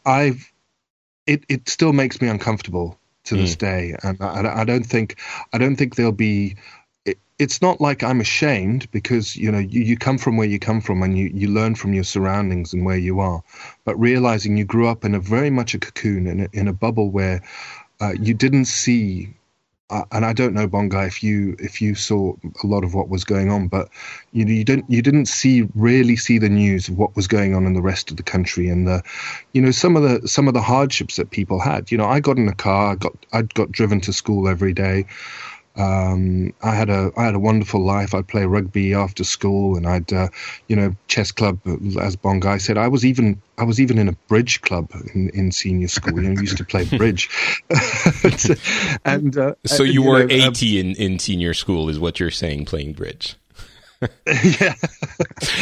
Speaker 3: I've it it still makes me uncomfortable to this mm. day, and I, I, don't think I don't think there'll be. It, it's not like I'm ashamed because you know you, you come from where you come from and you, you learn from your surroundings and where you are, but realizing you grew up in a very much a cocoon in a, in a bubble where uh, you didn't see uh, and I don't know Bonga if you if you saw a lot of what was going on, but you know, you didn't you didn't see really see the news of what was going on in the rest of the country and the you know some of the some of the hardships that people had. You know, I got in a car, I got I got driven to school every day. Um, I had a I had a wonderful life. I'd play rugby after school, and I'd uh, you know chess club. As Bongai said, I was even I was even in a bridge club in, in senior school. You know, used to play bridge.
Speaker 1: and uh, so you, you were know, eighty um, in in senior school, is what you're saying, playing bridge.
Speaker 3: yeah,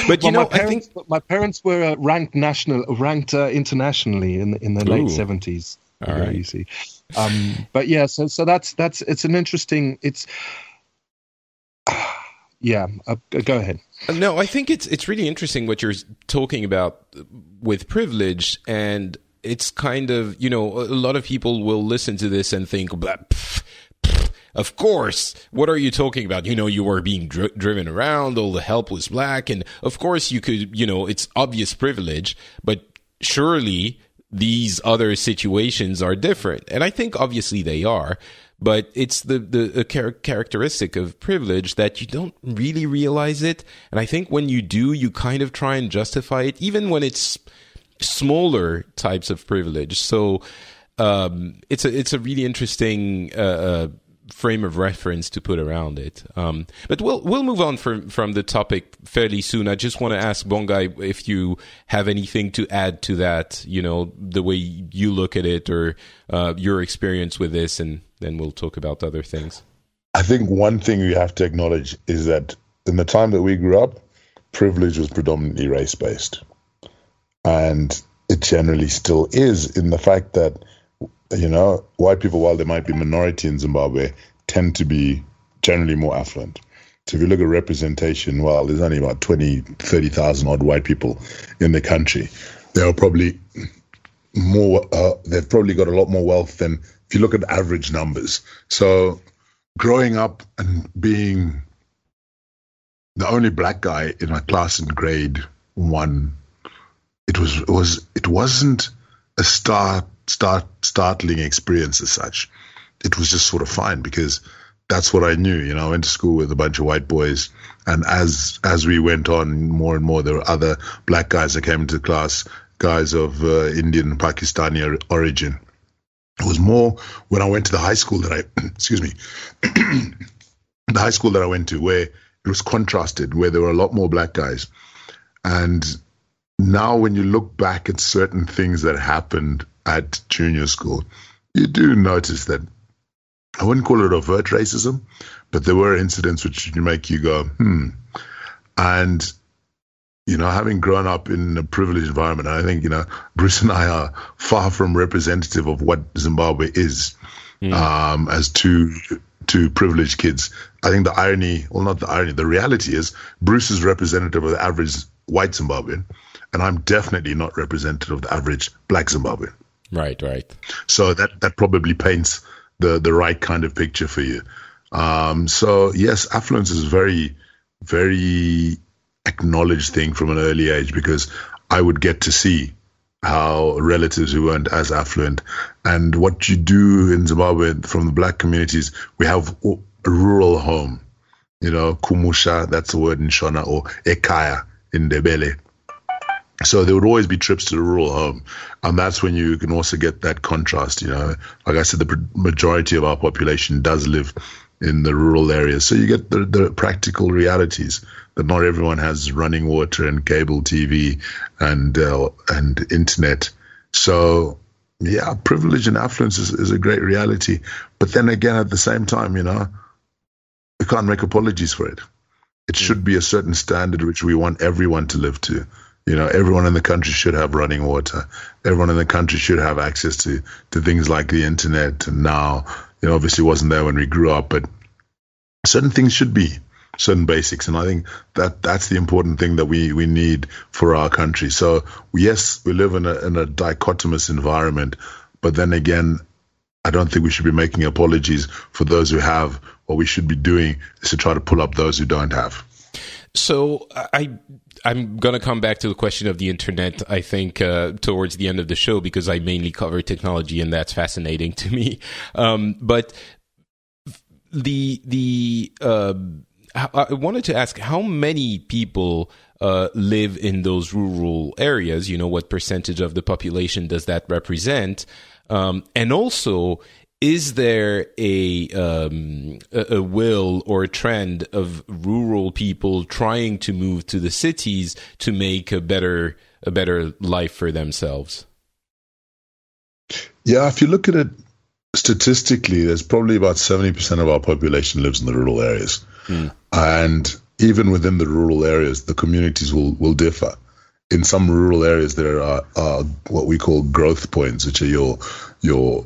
Speaker 1: but you well, know,
Speaker 3: parents,
Speaker 1: I think
Speaker 3: my parents were uh, ranked national, ranked uh, internationally in in the late seventies.
Speaker 1: All right.
Speaker 3: You see, um, but yeah, so so that's that's it's an interesting. It's yeah. Uh, go ahead.
Speaker 1: No, I think it's it's really interesting what you're talking about with privilege, and it's kind of you know a lot of people will listen to this and think, pff, pff, of course, what are you talking about? You know, you were being dri- driven around, all the help was black, and of course you could, you know, it's obvious privilege, but surely these other situations are different. And I think obviously they are, but it's the, the, char- characteristic of privilege that you don't really realize it. And I think when you do, you kind of try and justify it, even when it's smaller types of privilege. So, um, it's a, it's a really interesting, uh, uh frame of reference to put around it. Um, but we'll we'll move on from from the topic fairly soon. I just want to ask Bongai if you have anything to add to that. You know, the way you look at it or uh, your experience with this, and then we'll talk about other things.
Speaker 2: I think one thing you have to acknowledge is that in the time that we grew up, privilege was predominantly race based, and it generally still is in the fact that you know, white people, while they might be minority in Zimbabwe, tend to be generally more affluent. So if you look at representation, well, there's only about 20, 30,000 odd white people in the country. They are probably more, uh, they've probably got a lot more wealth than if you look at average numbers. So growing up and being the only black guy in my class in grade one, it was it was it wasn't a start start startling experience as such. It was just sort of fine because that's what I knew. You know, I went to school with a bunch of white boys, and as as we went on more and more, there were other black guys that came into the class, guys of uh, Indian Pakistani origin. It was more when I went to the high school that I, excuse me, the high school that I went to, where it was contrasted, where there were a lot more black guys, and now when you look back at certain things that happened at junior school, you do notice that I wouldn't call it overt racism, but there were incidents which make you go, hmm. And, you know, having grown up in a privileged environment, I think, you know, Bruce and I are far from representative of what Zimbabwe is mm. um, as two two privileged kids. I think the irony, well, not the irony, the reality is Bruce is representative of the average white Zimbabwean, and I'm definitely not representative of the average black Zimbabwean.
Speaker 1: Right, right.
Speaker 2: So that that probably paints the the right kind of picture for you. Um, so yes, affluence is very, very acknowledged thing from an early age because I would get to see how relatives who weren't as affluent and what you do in Zimbabwe from the black communities, we have a rural home. You know, kumusha, that's the word in Shona, or ekaya in Ndebele. So there would always be trips to the rural home, and that's when you can also get that contrast. You know, like I said, the majority of our population does live in the rural areas, so you get the, the practical realities that not everyone has running water and cable TV and uh, and internet. So yeah, privilege and affluence is, is a great reality, but then again, at the same time, you know, we can't make apologies for it. It should be a certain standard which we want everyone to live to. You know, everyone in the country should have running water. Everyone in the country should have access to, to things like the internet. And now, you know, obviously wasn't there when we grew up, but certain things should be certain basics. And I think that that's the important thing that we, we need for our country. So yes, we live in a, in a dichotomous environment, but then again, I don't think we should be making apologies for those who have. What we should be doing is to try to pull up those who don't have.
Speaker 1: So I I'm going to come back to the question of the internet, I think, uh, towards the end of the show because I mainly cover technology and that's fascinating to me. Um, but the, the, uh, I wanted to ask how many people uh, live in those rural areas? You know, what percentage of the population does that represent? Um, and also, is there a, um, a, will or a trend of rural people trying to move to the cities to make a better a better life for themselves?
Speaker 2: Yeah, if you look at it statistically, there's probably about seventy percent of our population lives in the rural areas, mm. and even within the rural areas, the communities will will differ. In some rural areas, there are, are what we call growth points, which are your your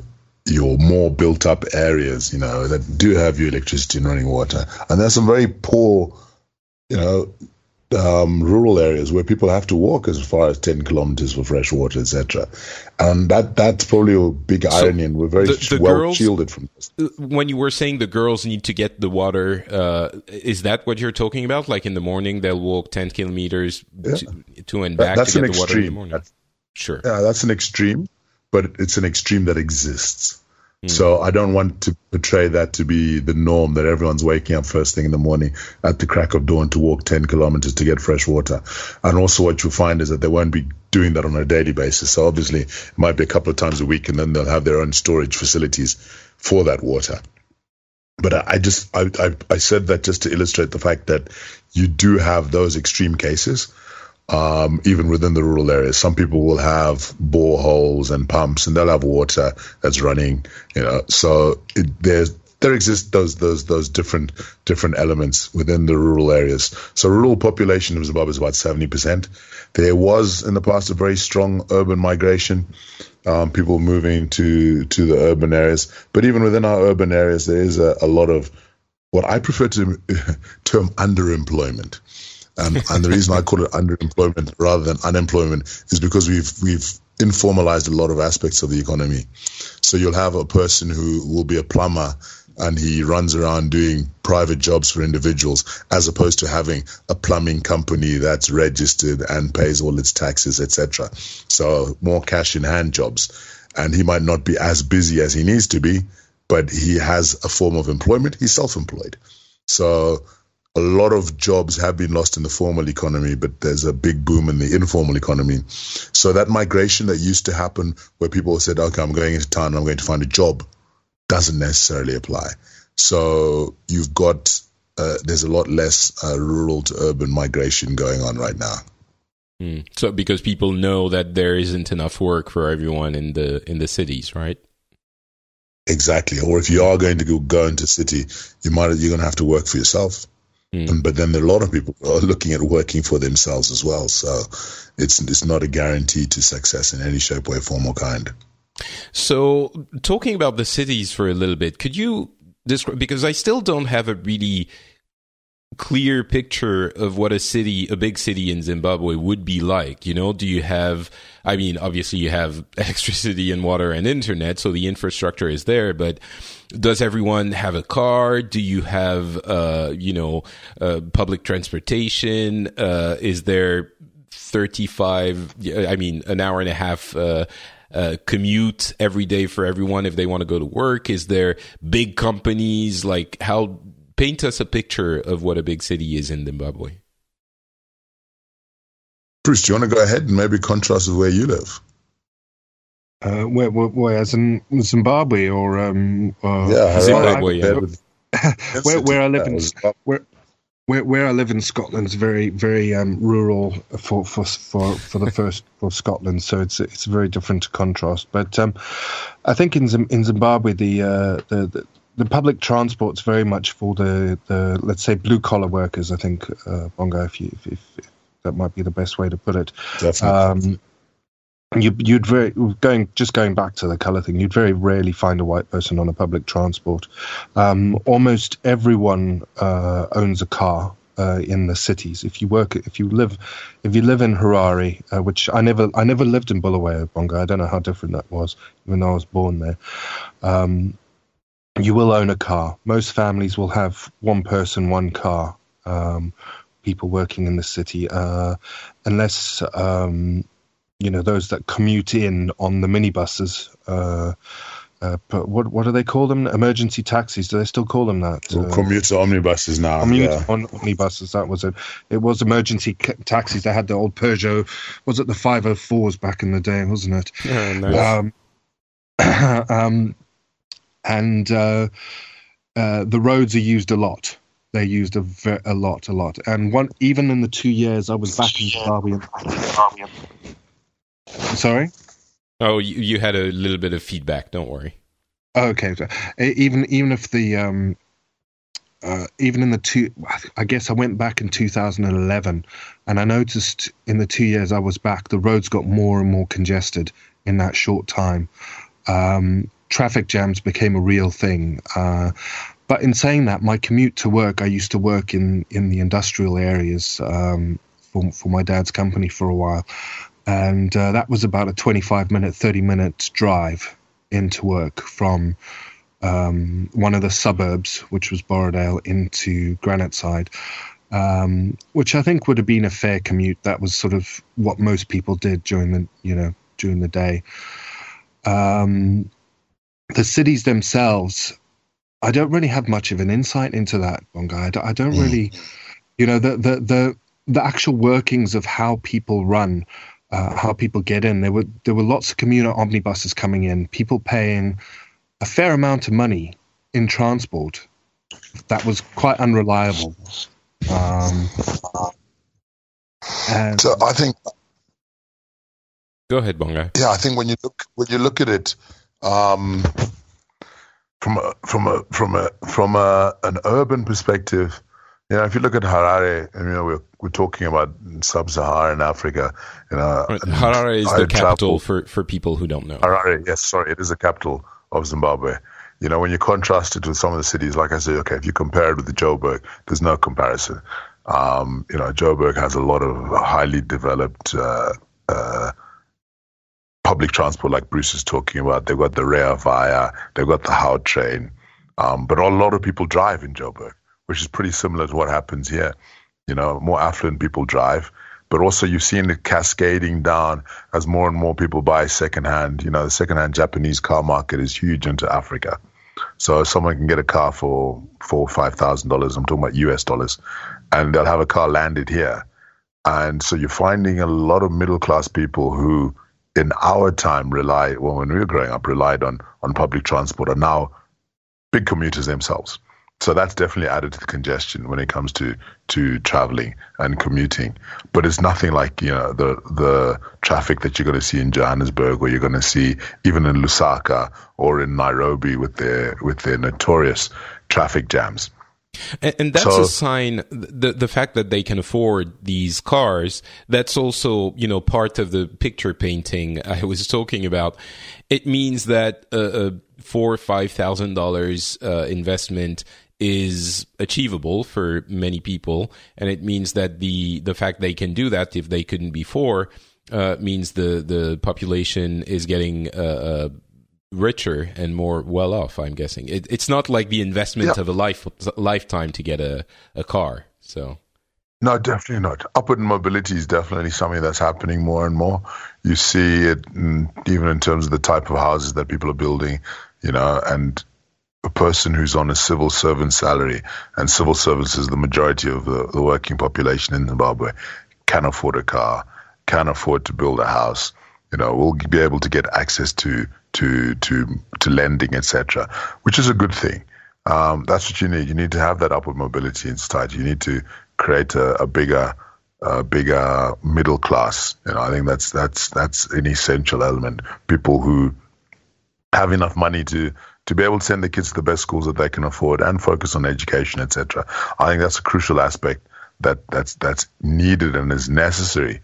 Speaker 2: your more built up areas, you know, that do have your electricity and running water. And there's some very poor, you know, um, rural areas where people have to walk as far as 10 kilometers for fresh water, etc. And that that's probably a big so irony, and we're very the, the well girls, shielded from this.
Speaker 1: Uh, when you were saying the girls need to get the water, uh, is that what you're talking about? Like in the morning, they'll walk 10 kilometers yeah. to, to, and back
Speaker 2: that,
Speaker 1: to
Speaker 2: get the water in the morning?
Speaker 1: That's, sure.
Speaker 2: Yeah, that's an extreme but it's an extreme that exists. Mm. So I don't want to portray that to be the norm that everyone's waking up first thing in the morning at the crack of dawn to walk 10 kilometers to get fresh water. And also what you'll find is that they won't be doing that on a daily basis. So obviously it might be a couple of times a week and then they'll have their own storage facilities for that water. But I just, I, I, I said that just to illustrate the fact that you do have those extreme cases um, even within the rural areas. Some people will have boreholes and pumps, and they'll have water that's running. You know, so it, there's there exist those those those different different elements within the rural areas. So rural population of Zimbabwe is about seventy percent. There was in the past a very strong urban migration, um, people moving to to the urban areas. But even within our urban areas, there is a, a lot of what I prefer to term underemployment. Um, and the reason I call it underemployment rather than unemployment is because we've we've informalized a lot of aspects of the economy. So you'll have a person who will be a plumber and he runs around doing private jobs for individuals as opposed to having a plumbing company that's registered and pays all its taxes, etc. So more cash in hand jobs. And he might not be as busy as he needs to be, but he has a form of employment. He's self employed. So a lot of jobs have been lost in the formal economy, but there's a big boom in the informal economy. So that migration that used to happen where people said, okay, I'm going into town, I'm going to find a job, doesn't necessarily apply. So you've got, uh, there's a lot less uh, rural to urban migration going on right now.
Speaker 1: Mm. So because people know that there isn't enough work for everyone in the in the cities, right?
Speaker 2: Exactly. Or if you are going to go, go into city, you might you're going to have to work for yourself. Mm. But then there are a lot of people are looking at working for themselves as well. So it's it's not a guarantee to success in any shape, way, form, or kind.
Speaker 1: So talking about the cities for a little bit, could you describe because I still don't have a really clear picture of what a city, a big city in Zimbabwe would be like? You know, do you have, I mean, obviously you have electricity and water and internet, so the infrastructure is there, but does everyone have a car? Do you have, uh, you know, uh, public transportation? Uh, is there 35, I mean, an hour and a half, uh, uh, commute every day for everyone if they want to go to work? Is there big companies? Like, how paint us a picture of what a big city is in Zimbabwe.
Speaker 2: Bruce, do you want to go ahead and maybe contrast with where you live?
Speaker 3: Uh, where, where, where, as in Zimbabwe or um,
Speaker 2: uh, yeah,
Speaker 1: Zimbabwe,
Speaker 3: yeah. where, where I live in where, where, where I live in Scotland is very very um, rural for, for for for the first for Scotland, so it's it's a very different contrast. But um, I think in in Zimbabwe the, uh, the, the the public transport's very much for the, the let's say blue collar workers. I think uh, Bonga, if, you, if, if, that might be the best way to put it.
Speaker 2: Definitely. Um,
Speaker 3: you, would very going just going back to the color thing. You'd very rarely find a white person on a public transport. Um, almost everyone uh, owns a car. Uh, in the cities, if you work, if you live, if you live in Harare, uh, which I never, I never lived in Bulawayo, Bonga. I don't know how different that was, even though I was born there. Um, you will own a car. Most families will have one person, one car. Um, people working in the city, uh, unless um, you know those that commute in on the minibuses. Uh, uh, but what what do they call them? Emergency taxis? Do they still call them that?
Speaker 2: Well, uh, commuter omnibuses now.
Speaker 3: Commuter yeah. omnibuses. That was it. It was emergency taxis. They had the old Peugeot. Was it the five hundred oh fours back in the day? Wasn't it?
Speaker 1: Yeah, nice.
Speaker 3: um, um, and uh, uh, the roads are used a lot. They're used a, ve- a lot, a lot. And one, even in the two years I was back in Zimbabwe. Sorry.
Speaker 1: Oh, you, you had a little bit of feedback. Don't worry.
Speaker 3: Okay, even even if the um, uh, even in the two, I guess I went back in 2011, and I noticed in the two years I was back, the roads got more and more congested in that short time. Um, traffic jams became a real thing. Uh, but in saying that, my commute to work, I used to work in, in the industrial areas um, for, for my dad's company for a while. And uh, that was about a 25 minute, 30 minute drive into work from um, one of the suburbs, which was Borrowdale, into Graniteside. Um, which I think would have been a fair commute. That was sort of what most people did during the, you know, during the day. Um, the cities themselves, I don't really have much of an insight into that, Bonga. I don't, I don't mm. really, you know, the, the, the, the actual workings of how people run, uh, how people get in. There were there were lots of commuter omnibuses coming in, people paying a fair amount of money in transport. That was quite unreliable. Um,
Speaker 2: and so I think.
Speaker 1: Go ahead, Bonga.
Speaker 2: Yeah, I think when you look when you look at it, um, from a, from a from a from a, an urban perspective, you know, if you look at Harare, you know, we're we're talking about sub-Saharan Africa. You know,
Speaker 1: Harare is I the capital for for people who don't know.
Speaker 2: Harare, yes, sorry, it is the capital of Zimbabwe. You know, when you contrast it with some of the cities, like I say, okay, if you compare it with the Joburg, there's no comparison. Um, you know, Joburg has a lot of highly developed uh, uh, public transport like Bruce is talking about. They've got the Rea Vaya, they've got the Gautrain. Um, but a lot of people drive in Joburg, which is pretty similar to what happens here. You know, more affluent people drive, but also you've seen it cascading down as more and more people buy secondhand. You know, the secondhand Japanese car market is huge into Africa. So someone can get a car for four or five thousand dollars. I'm talking about US dollars, and they'll have a car landed here. And so you're finding a lot of middle class people who, in our time, rely well when we were growing up, relied on on public transport, are now big commuters themselves. So that's definitely added to the congestion when it comes to to traveling and commuting. But it's nothing like you know the the traffic that you're going to see in Johannesburg or you're going to see even in Lusaka or in Nairobi with their with their notorious traffic jams.
Speaker 1: And, and that's so, a sign the the fact that they can afford these cars. That's also you know part of the picture painting I was talking about. It means that a, a four or five thousand uh, dollars investment is achievable for many people, and it means that the the fact they can do that if they couldn't before uh, means the the population is getting uh, uh, richer and more well off. I'm guessing it, it's not like the investment yeah. of a life lifetime to get a a car. So.
Speaker 2: No, definitely not. Upward mobility is definitely something that's happening more and more. You see it in, even in terms of the type of houses that people are building, you know, and a person who's on a civil servant salary, and civil servants is the majority of the, the working population in Zimbabwe, can afford a car, can afford to build a house, you know, will be able to get access to to to to lending, etc., which is a good thing. Um, that's what you need. You need to have that upward mobility in society. You need to create a, a bigger a bigger middle class. You know, I think that's that's that's an essential element. People who have enough money to to be able to send the kids to the best schools that they can afford and focus on education, etc. I think that's a crucial aspect that that's that's needed and is necessary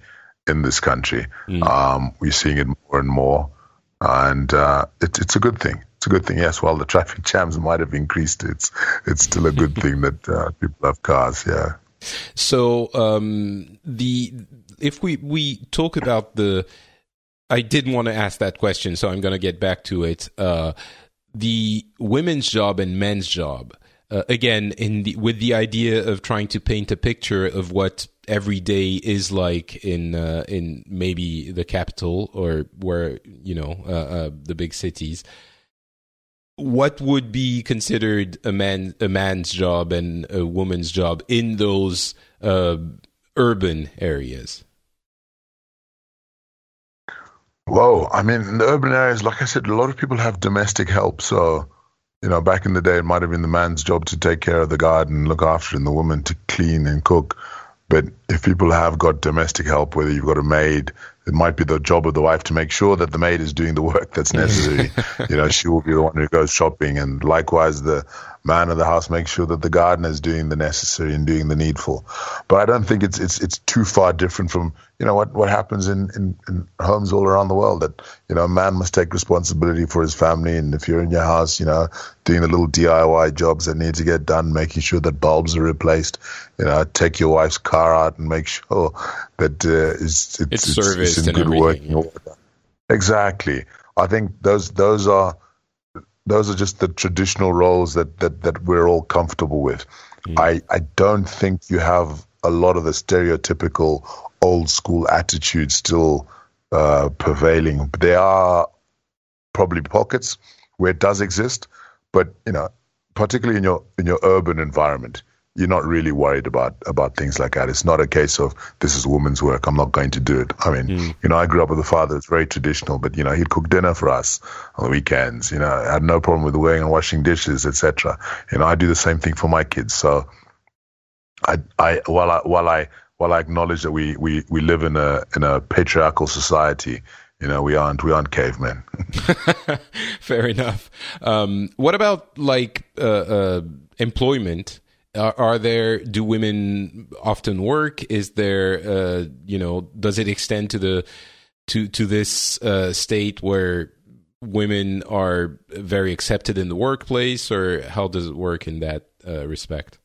Speaker 2: in this country. Mm. Um, we're seeing it more and more, and uh, it's it's a good thing. It's a good thing. Yes, while the traffic jams might have increased, it's it's still a good thing that uh, people have cars. Yeah.
Speaker 1: So um, the if we we talk about the, I didn't want to ask that question, so I'm going to get back to it. Uh, the women's job and men's job. Uh, again, in the, with the idea of trying to paint a picture of what every day is like in uh, in maybe the capital or where you know uh, uh the big cities. What would be considered a man a man's job and a woman's job in those uh, urban areas?
Speaker 2: Whoa. I mean, in the urban areas, like I said, a lot of people have domestic help. So, you know, back in the day, it might have been the man's job to take care of the garden, look after it, and the woman to clean and cook. But if people have got domestic help, whether you've got a maid, it might be the job of the wife to make sure that the maid is doing the work that's necessary. you know, she will be the one who goes shopping, and likewise, the man of the house makes sure that the gardener is doing the necessary and doing the needful. But I don't think it's it's it's too far different from you know what what happens in, in, in homes all around the world. That you know, a man must take responsibility for his family, and if you're in your house, you know, doing the little DIY jobs that need to get done, making sure that bulbs are replaced, you know, take your wife's car out and make sure that uh, it's,
Speaker 1: it's, it's, it's, it's in good working order.
Speaker 2: Exactly. I think those those are those are just the traditional roles that that, that we're all comfortable with. Mm. I, I don't think you have a lot of the stereotypical old school attitudes still uh, prevailing. There are probably pockets where it does exist, but you know, particularly in your in your urban environment, you're not really worried about about things like that. It's not a case of this is woman's work. I'm not going to do it. I mean, mm. you know, I grew up with a father that's very traditional, but you know, he'd cook dinner for us on the weekends. You know, I had no problem with wearing and washing dishes, etc. You know, I do the same thing for my kids. So, I, I while I while I while I acknowledge that we we we live in a in a patriarchal society. You know, we aren't we aren't cavemen.
Speaker 1: Fair enough. Um, what about like uh, uh, employment? Are, are, there do women often work? Is there uh, you know does it extend to the to to this uh, state where women are very accepted in the workplace or how does it work in that uh, respect?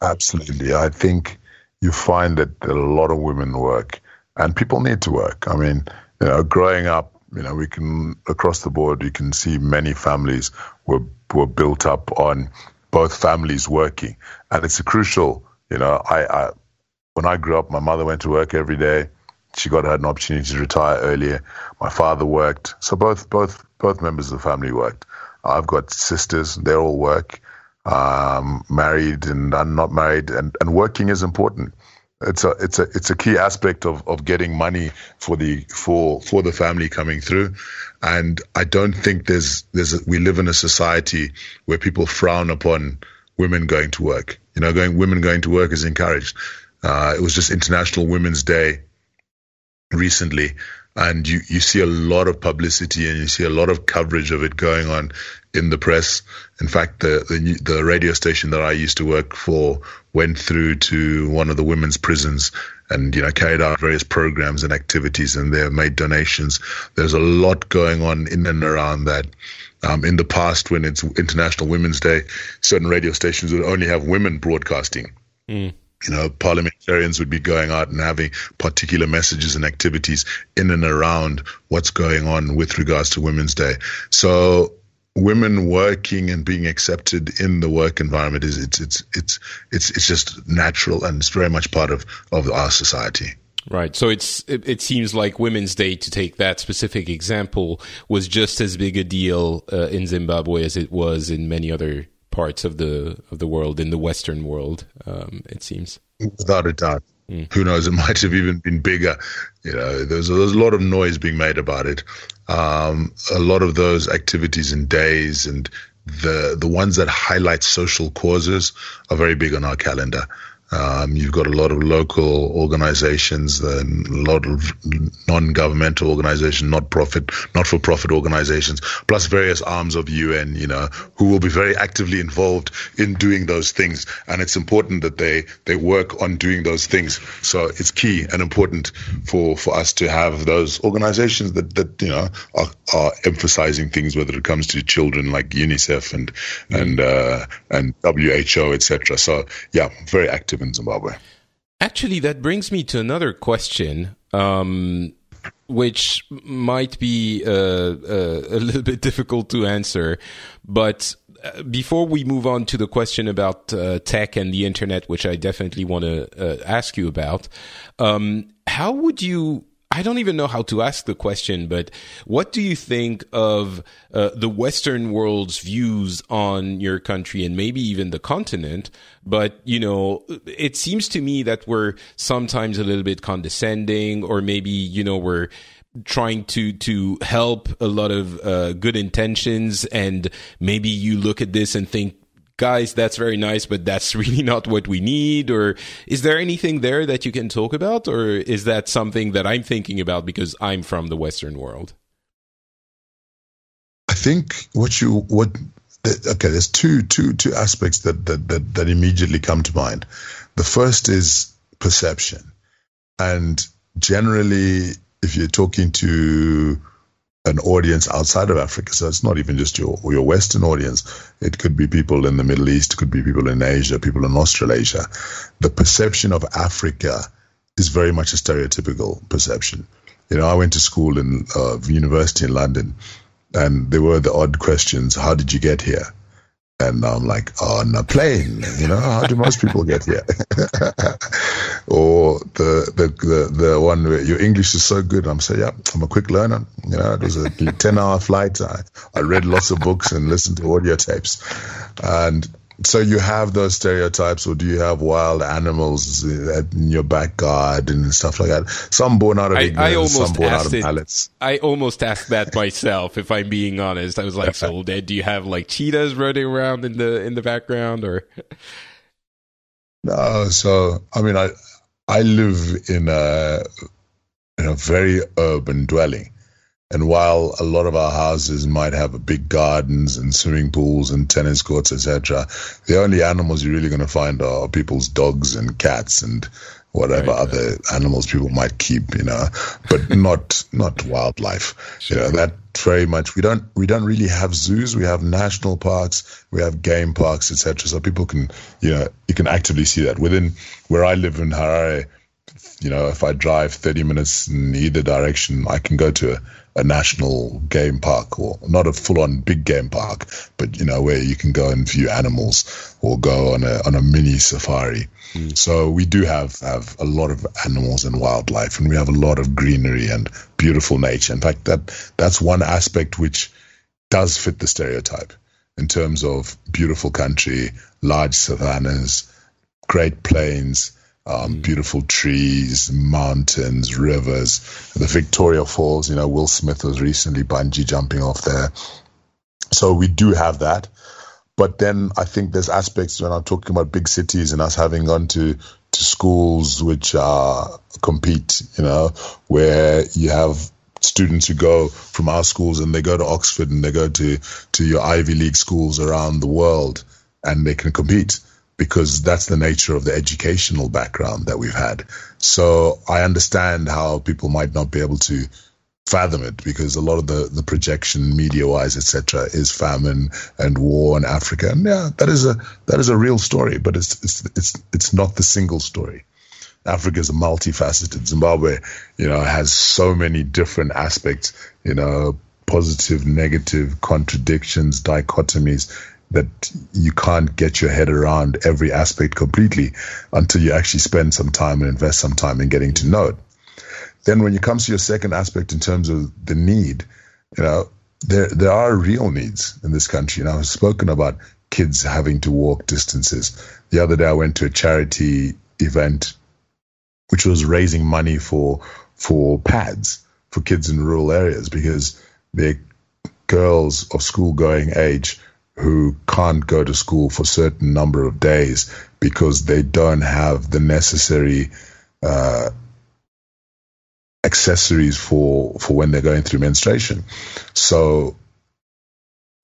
Speaker 2: Absolutely. I think you find that, a lot of women work and people need to work. I mean you know growing up You know, we can across the board. You can see many families were were built up on both families working, and it's a crucial. You know, I, I when I grew up, my mother went to work every day. She got had an opportunity to retire earlier. My father worked, so both both both members of the family worked. I've got sisters; they all work. Um, married and I'm not married, and, and working is important it's a it's a it's a key aspect of of getting money for the for for the family coming through. And i don't think there's there's a, we live in a society where people frown upon women going to work. You know going women going to work is encouraged. Uh, it was just international women's day recently and you, you see a lot of publicity and you see a lot of coverage of it going on in the press. In fact, the, the, the radio station that I used to work for went through to one of the women's prisons and you know carried out various programs and activities, and they made donations. There's a lot going on in and around that. Um, in the past, when it's International Women's Day, certain radio stations would only have women broadcasting. Mm you know, parliamentarians would be going out and having particular messages and activities in and around what's going on with regards to Women's Day. So women working and being accepted in the work environment is it's it's it's it's it's just natural and it's very much part of of our society.
Speaker 1: Right. So it's it, it, seems like Women's Day, to take that specific example, was just as big a deal uh, in Zimbabwe as it was in many other parts of the of the world in the Western world. Um, it seems
Speaker 2: without a doubt. Mm. Who knows? It might have even been bigger. You know, there's there's a lot of noise being made about it. Um, a lot of those activities and days and the the ones that highlight social causes are very big on our calendar. Um, you've got a lot of local organizations, a lot of non-governmental organizations, not profit, not-for-profit organizations, plus various arms of UN, you know, who will be very actively involved in doing those things. And it's important that they, they work on doing those things. So it's key and important for, for us to have those organizations that, that, you know, are, are emphasizing things, whether it comes to children like UNICEF and, and, uh, and WHO, etc. So yeah, very active in Zimbabwe.
Speaker 1: Actually, that brings me to another question, um, which might be uh, uh, a little bit difficult to answer. But uh, before we move on to the question about uh, tech and the internet, which I definitely want to uh, ask you about, um, how would you I don't even know how to ask the question, but what do you think of uh, the Western world's views on your country and maybe even the continent? But, you know, it seems to me that we're sometimes a little bit condescending or maybe, you know, we're trying to to help a lot of uh, good intentions and maybe you look at this and think guys, that's very nice, but that's really not what we need? Or is there anything there that you can talk about? Or is that something that I'm thinking about because I'm from the Western world?
Speaker 2: I think what you, what, okay, there's two, two, two aspects that, that, that, that immediately come to mind. The first is perception. And generally, if you're talking to an audience outside of Africa. So it's not even just your your Western audience. It could be people in the Middle East, could be people in Asia, people in Australasia. The perception of Africa is very much a stereotypical perception. You know, I went to school in uh, university in London, and there were the odd questions: How did you get here? And I'm like, on a plane, you know, how do most people get here? or the, the, the, the one where your English is so good. I'm saying, yeah, I'm a quick learner. You know, it was a 10 hour flight. I, I read lots of books and listened to audio tapes. And so you have those stereotypes, or do you have wild animals in your back garden and stuff like that? Some born out of I, ignorance, I some born out of malice.
Speaker 1: I almost asked that myself, if I'm being honest. I was like, "So, Dad, do you have like cheetahs running around in the in the background, or?"
Speaker 2: No, so I mean, I I live in a in a very urban dwelling. And while a lot of our houses might have big gardens and swimming pools and tennis courts, etc., the only animals you're really going to find are people's dogs and cats and whatever right, other right. animals people might keep, you know, but not not wildlife. Sure. You know, that very much we don't we don't really have zoos. We have national parks, we have game parks, etc. So people can, you know, you can actively see that within where I live in Harare. You know, if I drive 30 minutes in either direction, I can go to a a national game park or not a full on big game park, but you know where you can go and view animals or go on a on a mini safari. Mm. So we do have have a lot of animals and wildlife, and we have a lot of greenery and beautiful nature. In fact, that that's one aspect which does fit the stereotype in terms of beautiful country, large savannas, great plains um, beautiful trees, mountains, rivers. The Victoria Falls, you know, Will Smith was recently bungee jumping off there. So we do have that. But then I think there's aspects when I'm talking about big cities and us having gone to, to schools which uh, compete, you know, where you have students who go from our schools and they go to Oxford and they go to, to your Ivy League schools around the world and they can compete because that's the nature of the educational background that we've had. So I understand how people might not be able to fathom it because a lot of the, the projection media wise etc is famine and war in africa. And yeah that is a that is a real story but it's it's it's it's not the single story. Africa is a multifaceted. Zimbabwe you know has so many different aspects you know positive negative contradictions dichotomies that you can't get your head around every aspect completely until you actually spend some time and invest some time in getting to know it. Then when it comes to your second aspect in terms of the need, you know, there there are real needs in this country. And I've spoken about kids having to walk distances. The other day I went to a charity event which was raising money for for pads for kids in rural areas because they're girls of school going age who can't go to school for a certain number of days because they don't have the necessary uh, accessories for for when they're going through menstruation. So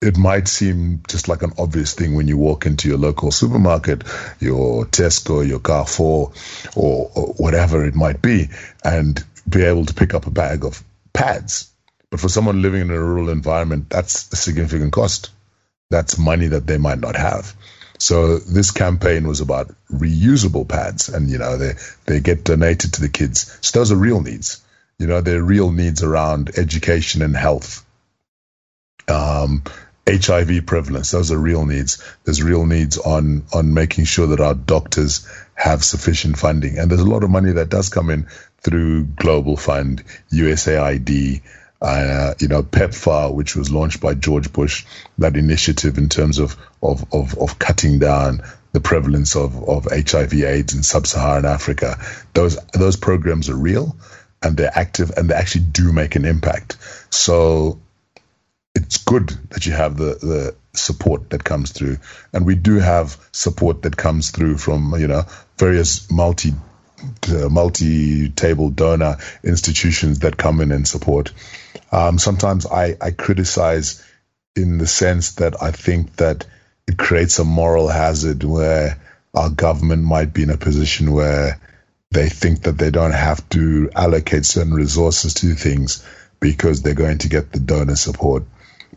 Speaker 2: it might seem just like an obvious thing when you walk into your local supermarket, your Tesco, your Carrefour, or, or whatever it might be, and be able to pick up a bag of pads. But for someone living in a rural environment, that's a significant cost that's money that they might not have. So this campaign was about reusable pads, and you know they they get donated to the kids. So those are real needs. You know, they're real needs around education and health. Um, HIV prevalence, those are real needs. There's real needs on on making sure that our doctors have sufficient funding, and there's a lot of money that does come in through Global Fund, USAID, uh, you know, PEPFAR, which was launched by George Bush, that initiative in terms of, of, of, of cutting down the prevalence of, of HIV AIDS in sub-Saharan Africa. Those, those programs are real and they're active and they actually do make an impact. So it's good that you have the, the support that comes through. And we do have support that comes through from, you know, various multi uh, multi-table donor institutions that come in and support. Um, sometimes I, I criticize in the sense that I think that it creates a moral hazard where our government might be in a position where they think that they don't have to allocate certain resources to things because they're going to get the donor support.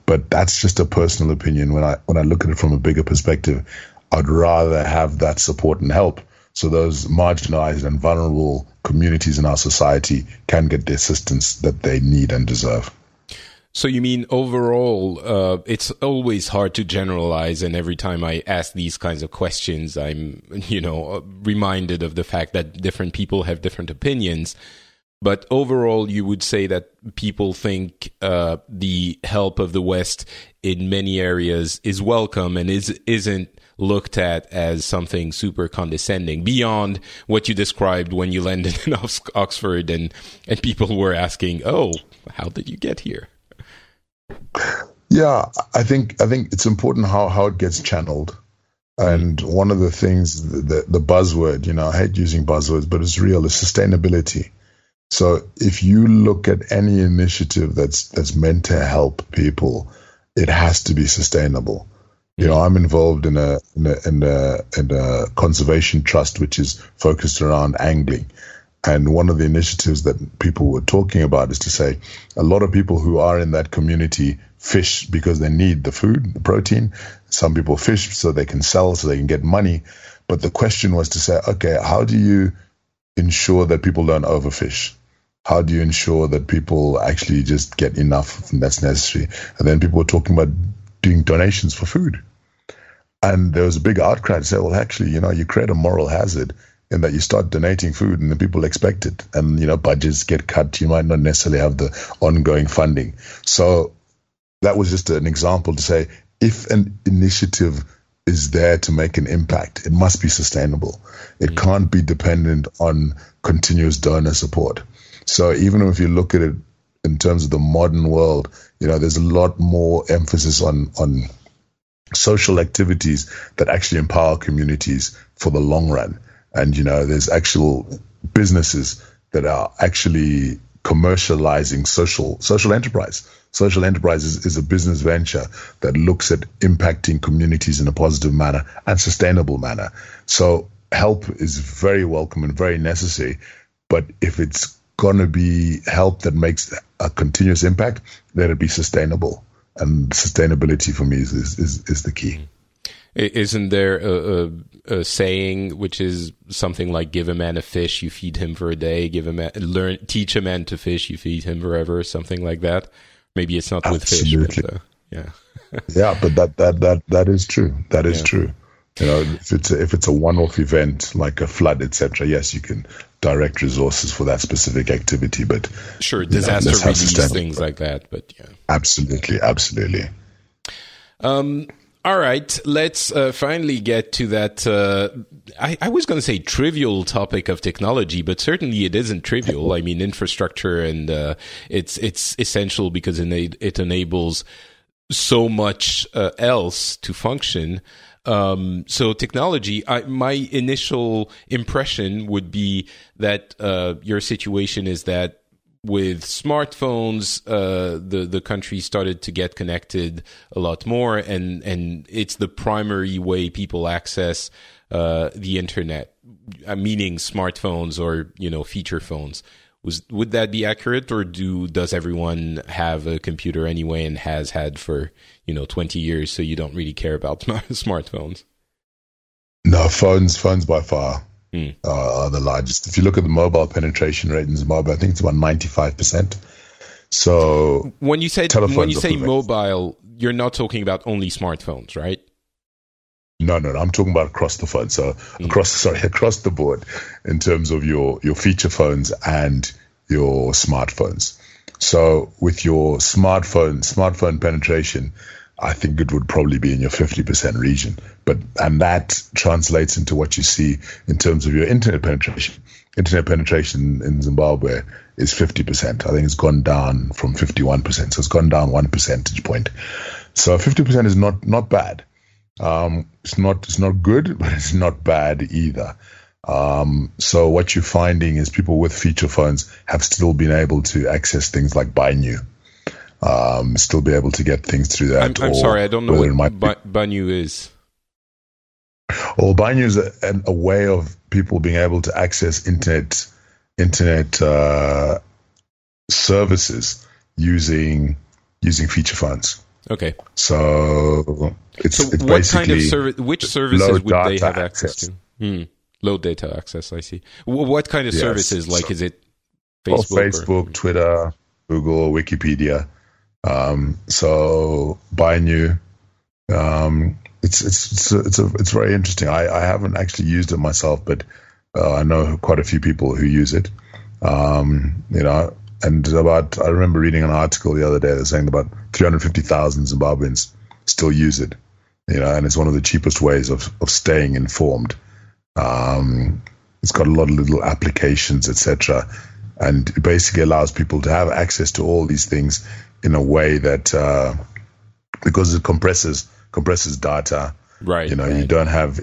Speaker 2: But that's just a personal opinion. When I when I look at it from a bigger perspective, I'd rather have that support and help so those marginalized and vulnerable communities in our society can get the assistance that they need and deserve.
Speaker 1: So you mean overall, uh, it's always hard to generalize, and every time I ask these kinds of questions, I'm, you know, reminded of the fact that different people have different opinions. But overall, you would say that people think uh, the help of the West in many areas is welcome and is isn't looked at as something super condescending beyond what you described when you landed in Oxford and, and people were asking, Oh, how did you get here?
Speaker 2: Yeah, I think, I think it's important how, how it gets channeled. Mm-hmm. And one of the things, the, the buzzword, you know, I hate using buzzwords, but it's real, is sustainability. So if you look at any initiative that's that's meant to help people, it has to be sustainable. You know, I'm involved in a, in a in a in a conservation trust which is focused around angling. And one of the initiatives that people were talking about is to say a lot of people who are in that community fish because they need the food, the protein. Some people fish so they can sell, so they can get money. But the question was to say, okay, how do you ensure that people don't overfish? How do you ensure that people actually just get enough that's necessary? And then people were talking about doing donations for food. And there was a big outcry to say, well, actually, you know, you create a moral hazard in that you start donating food and the people expect it. And, you know, budgets get cut. You might not necessarily have the ongoing funding. So that was just an example to say if an initiative is there to make an impact, it must be sustainable. It can't be dependent on continuous donor support. So even if you look at it in terms of the modern world, you know, there's a lot more emphasis on on social activities that actually empower communities for the long run. And you know, there's actual businesses that are actually commercializing social social enterprise. Social enterprise is, is a business venture that looks at impacting communities in a positive manner and sustainable manner. So help is very welcome and very necessary. But if it's going to be help that makes a continuous impact, let it be sustainable. And sustainability for me is, is, is, is the key.
Speaker 1: Isn't there a, a, a, saying which is something like "Give a man a fish, you feed him for a day. Give a man learn, teach a man to fish, you feed him forever." Something like that. Maybe it's not Absolutely. with fish, but uh, yeah,
Speaker 2: yeah, but that that that that is true. That is yeah. true. You know, if it's a, if it's a one-off event like a flood, etc., yes, you can direct resources for that specific activity. But
Speaker 1: sure, disaster you know, relief, things like that. But yeah,
Speaker 2: absolutely, absolutely.
Speaker 1: Um, all right, let's uh, finally get to that. Uh, I, I, was going to say trivial topic of technology, but certainly it isn't trivial. I mean, infrastructure and uh, it's it's essential because it, it enables so much uh, else to function. Um, so technology, I, my initial impression would be that uh, your situation is that with smartphones, uh, the the country started to get connected a lot more, and and it's the primary way people access uh, the internet, uh, meaning smartphones or you know feature phones. Was would that be accurate, or do does everyone have a computer anyway and has had for you know twenty years, so you don't really care about smartphones?
Speaker 2: No, phones, phones by far mm. uh, are the largest. If you look at the mobile penetration rate in Zimbabwe, I think it's about ninety five percent. So
Speaker 1: when you say when you say mobile, you're not talking about only smartphones, right?
Speaker 2: No, no, no, I'm talking about across the phone. So mm. across, sorry, across the board, in terms of your your feature phones and your smartphones. So with your smartphone smartphone penetration, I think it would probably be in your 50% region. But and that translates into what you see in terms of your internet penetration. Internet penetration in Zimbabwe is 50%. I think it's gone down from 51%. So it's gone down one percentage point. So 50% is not not bad. Um, it's not it's not good, but it's not bad either. Um, so what you're finding is people with feature phones have still been able to access things like biNu um, still be able to get things through that.
Speaker 1: I'm, I'm sorry, I don't know what ba- biNu is.
Speaker 2: Well, biNu is a, a, way of people being able to access internet internet uh, services using using feature phones.
Speaker 1: Okay.
Speaker 2: So it's,
Speaker 1: so
Speaker 2: it's
Speaker 1: what kind of service? Which services would they have access, access to? Hmm. Low data access. I see. What kind of yes. services? Like, so, is it
Speaker 2: Facebook? Well, Facebook, or? Twitter, Google, Wikipedia. Um, so biNu, um, it's it's it's a, it's, a, it's very interesting. I, I haven't actually used it myself, but uh, I know quite a few people who use it. Um, you know, and about I remember reading an article the other day that saying about 350,000 Zimbabweans still use it. You know, and it's one of the cheapest ways of of staying informed. Um, it's got a lot of little applications, etc., and it basically allows people to have access to all these things in a way that uh, because it compresses compresses data.
Speaker 1: Right.
Speaker 2: You know,
Speaker 1: right.
Speaker 2: you don't have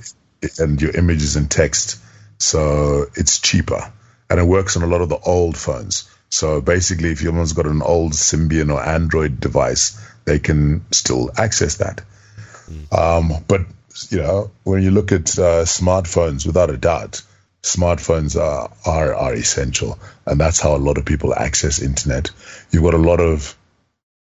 Speaker 2: and your images and text, so it's cheaper and it works on a lot of the old phones. So basically, if someone's got an old Symbian or Android device, they can still access that. Mm. Um, but you know, when you look at uh, smartphones, without a doubt, smartphones are, are are essential, and that's how a lot of people access internet. You've got a lot of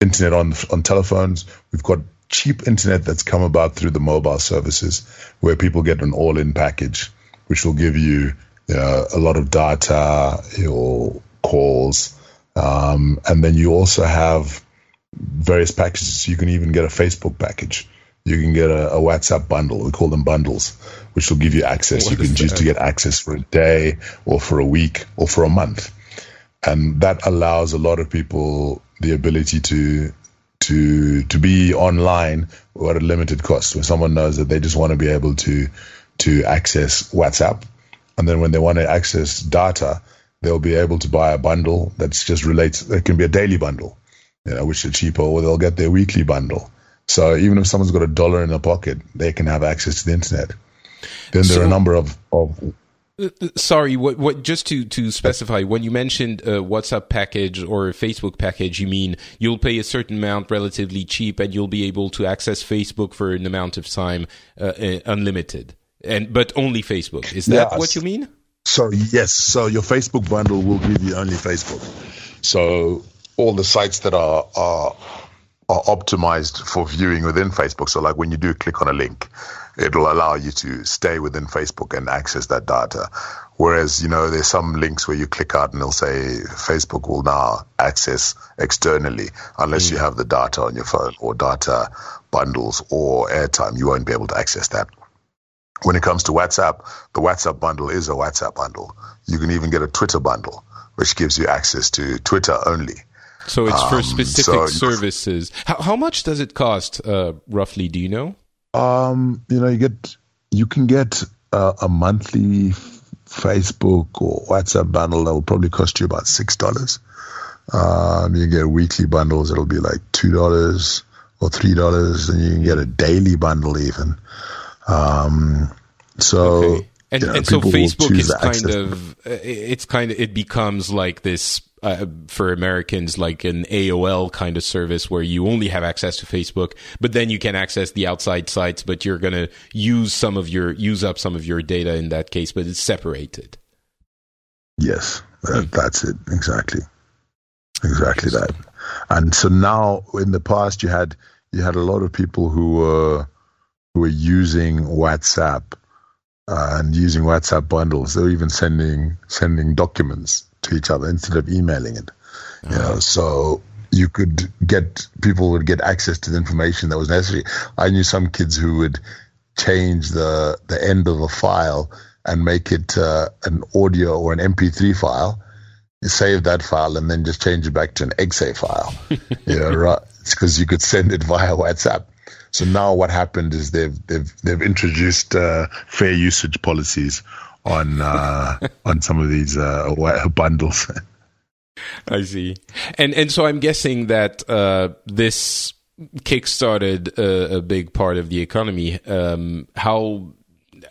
Speaker 2: internet on on telephones. We've got cheap internet that's come about through the mobile services, where people get an all-in package, which will give you, you know, a lot of data, your calls, um, and then you also have various packages. You can even get a Facebook package. You can get a, a WhatsApp bundle. We call them bundles, which will give you access. What you can choose to get access for a day, or for a week, or for a month, and that allows a lot of people the ability to to to be online at a limited cost. Where someone knows that they just want to be able to to access WhatsApp, and then when they want to access data, they'll be able to buy a bundle that's just relates. It can be a daily bundle, you know, which are cheaper, or they'll get their weekly bundle. So even if someone's got a dollar in their pocket, they can have access to the internet. Then there so, are a number of, of
Speaker 1: uh, uh, sorry, what, what, just to, to specify, when you mentioned a WhatsApp package or a Facebook package, you mean you'll pay a certain amount relatively cheap and you'll be able to access Facebook for an amount of time uh, uh unlimited, and but only Facebook. Is that yes. what you mean?
Speaker 2: So yes, so your Facebook bundle will give you only Facebook. So all the sites that are are are optimized for viewing within Facebook. So like when you do click on a link, it'll allow you to stay within Facebook and access that data. Whereas, you know, there's some links where you click out and they'll say Facebook will now access externally unless mm. you have the data on your phone or data bundles or airtime. You won't be able to access that. When it comes to WhatsApp, the WhatsApp bundle is a WhatsApp bundle. You can even get a Twitter bundle, which gives you access to Twitter only.
Speaker 1: So it's for um, specific so services. How, how much does it cost, uh, roughly? Do you know?
Speaker 2: Um, you know, you get you can get uh, a monthly Facebook or WhatsApp bundle that will probably cost you about six dollars. Um, you get weekly bundles that'll be like two dollars or three dollars, and you can get a daily bundle even. Um, so. Okay.
Speaker 1: And, you know, and so Facebook is kind of uh, it's kind of it becomes like this uh, for Americans like an AOL kind of service where you only have access to Facebook, but then you can access the outside sites, but you're going to use some of your use up some of your data in that case, but it's separated.
Speaker 2: Yes, that, that's it exactly, exactly that. And so now, in the past, you had you had a lot of people who were who were using WhatsApp uh, and using WhatsApp bundles. They were even sending sending documents to each other instead of emailing it. Uh-huh. You know, so you could get people would get access to the information that was necessary. I knew some kids who would change the the end of a file and make it uh, an audio or an MP3 file. Save that file and then just change it back to an exe file. you know, right? It's because you could send it via WhatsApp. So now what happened is they've they've they've introduced uh, fair usage policies on uh, on some of these uh, bundles.
Speaker 1: I see, and and so I'm guessing that uh, this kickstarted a, a, big part of the economy. Um, how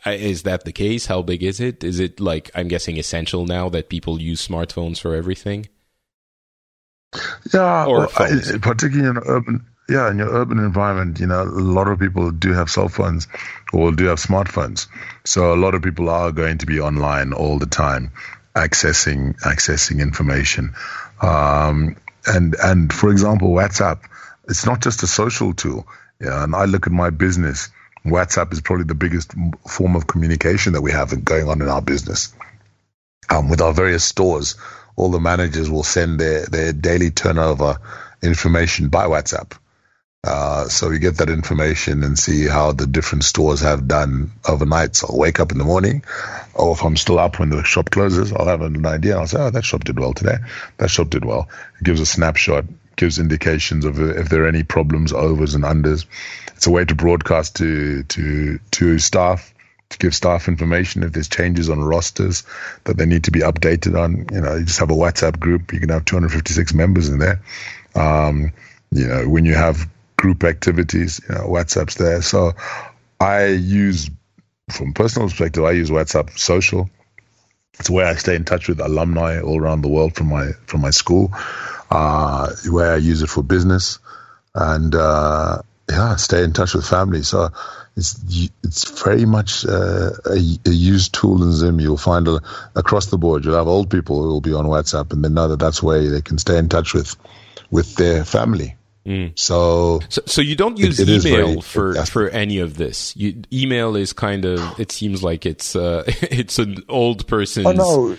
Speaker 1: uh, that the case? How big is it? Is it like I'm guessing essential now that people use smartphones for everything?
Speaker 2: Yeah, or well, particularly in urban yeah, in your urban environment, you know, a lot of people do have cell phones or do have smartphones. So a lot of people are going to be online all the time, accessing accessing information. Um, and and for example, WhatsApp, it's not just a social tool. Yeah, and I look at my business. WhatsApp is probably the biggest form of communication that we have going on in our business. Um, with our various stores, all the managers will send their, their daily turnover information by WhatsApp. Uh, so we get that information and see how the different stores have done overnight. So I'll wake up in the morning, or if I'm still up when the shop closes, I'll have an idea. I'll say, oh, that shop did well today. That shop did well. It gives a snapshot, gives indications of if there are any problems, overs and unders. It's a way to broadcast to to to staff to give staff information if there's changes on rosters that they need to be updated on. You know, you just have a WhatsApp group. You can have 256 members in there. Um, you know, when you have group activities, you know, WhatsApp's there. So I use, from personal perspective, I use WhatsApp social. It's where I stay in touch with alumni all around the world from my from my school. Uh, where I use it for business, and uh, yeah, stay in touch with family. So it's it's very much uh, a, a, used tool in Zim. You'll find a, across the board. You'll have old people who will be on WhatsApp, and they know that that's where they can stay in touch with with their family. Mm. So,
Speaker 1: so, so, you don't use it, it email for for any of this. You, email is kind of. It seems like it's uh, it's an old person.
Speaker 2: Oh no.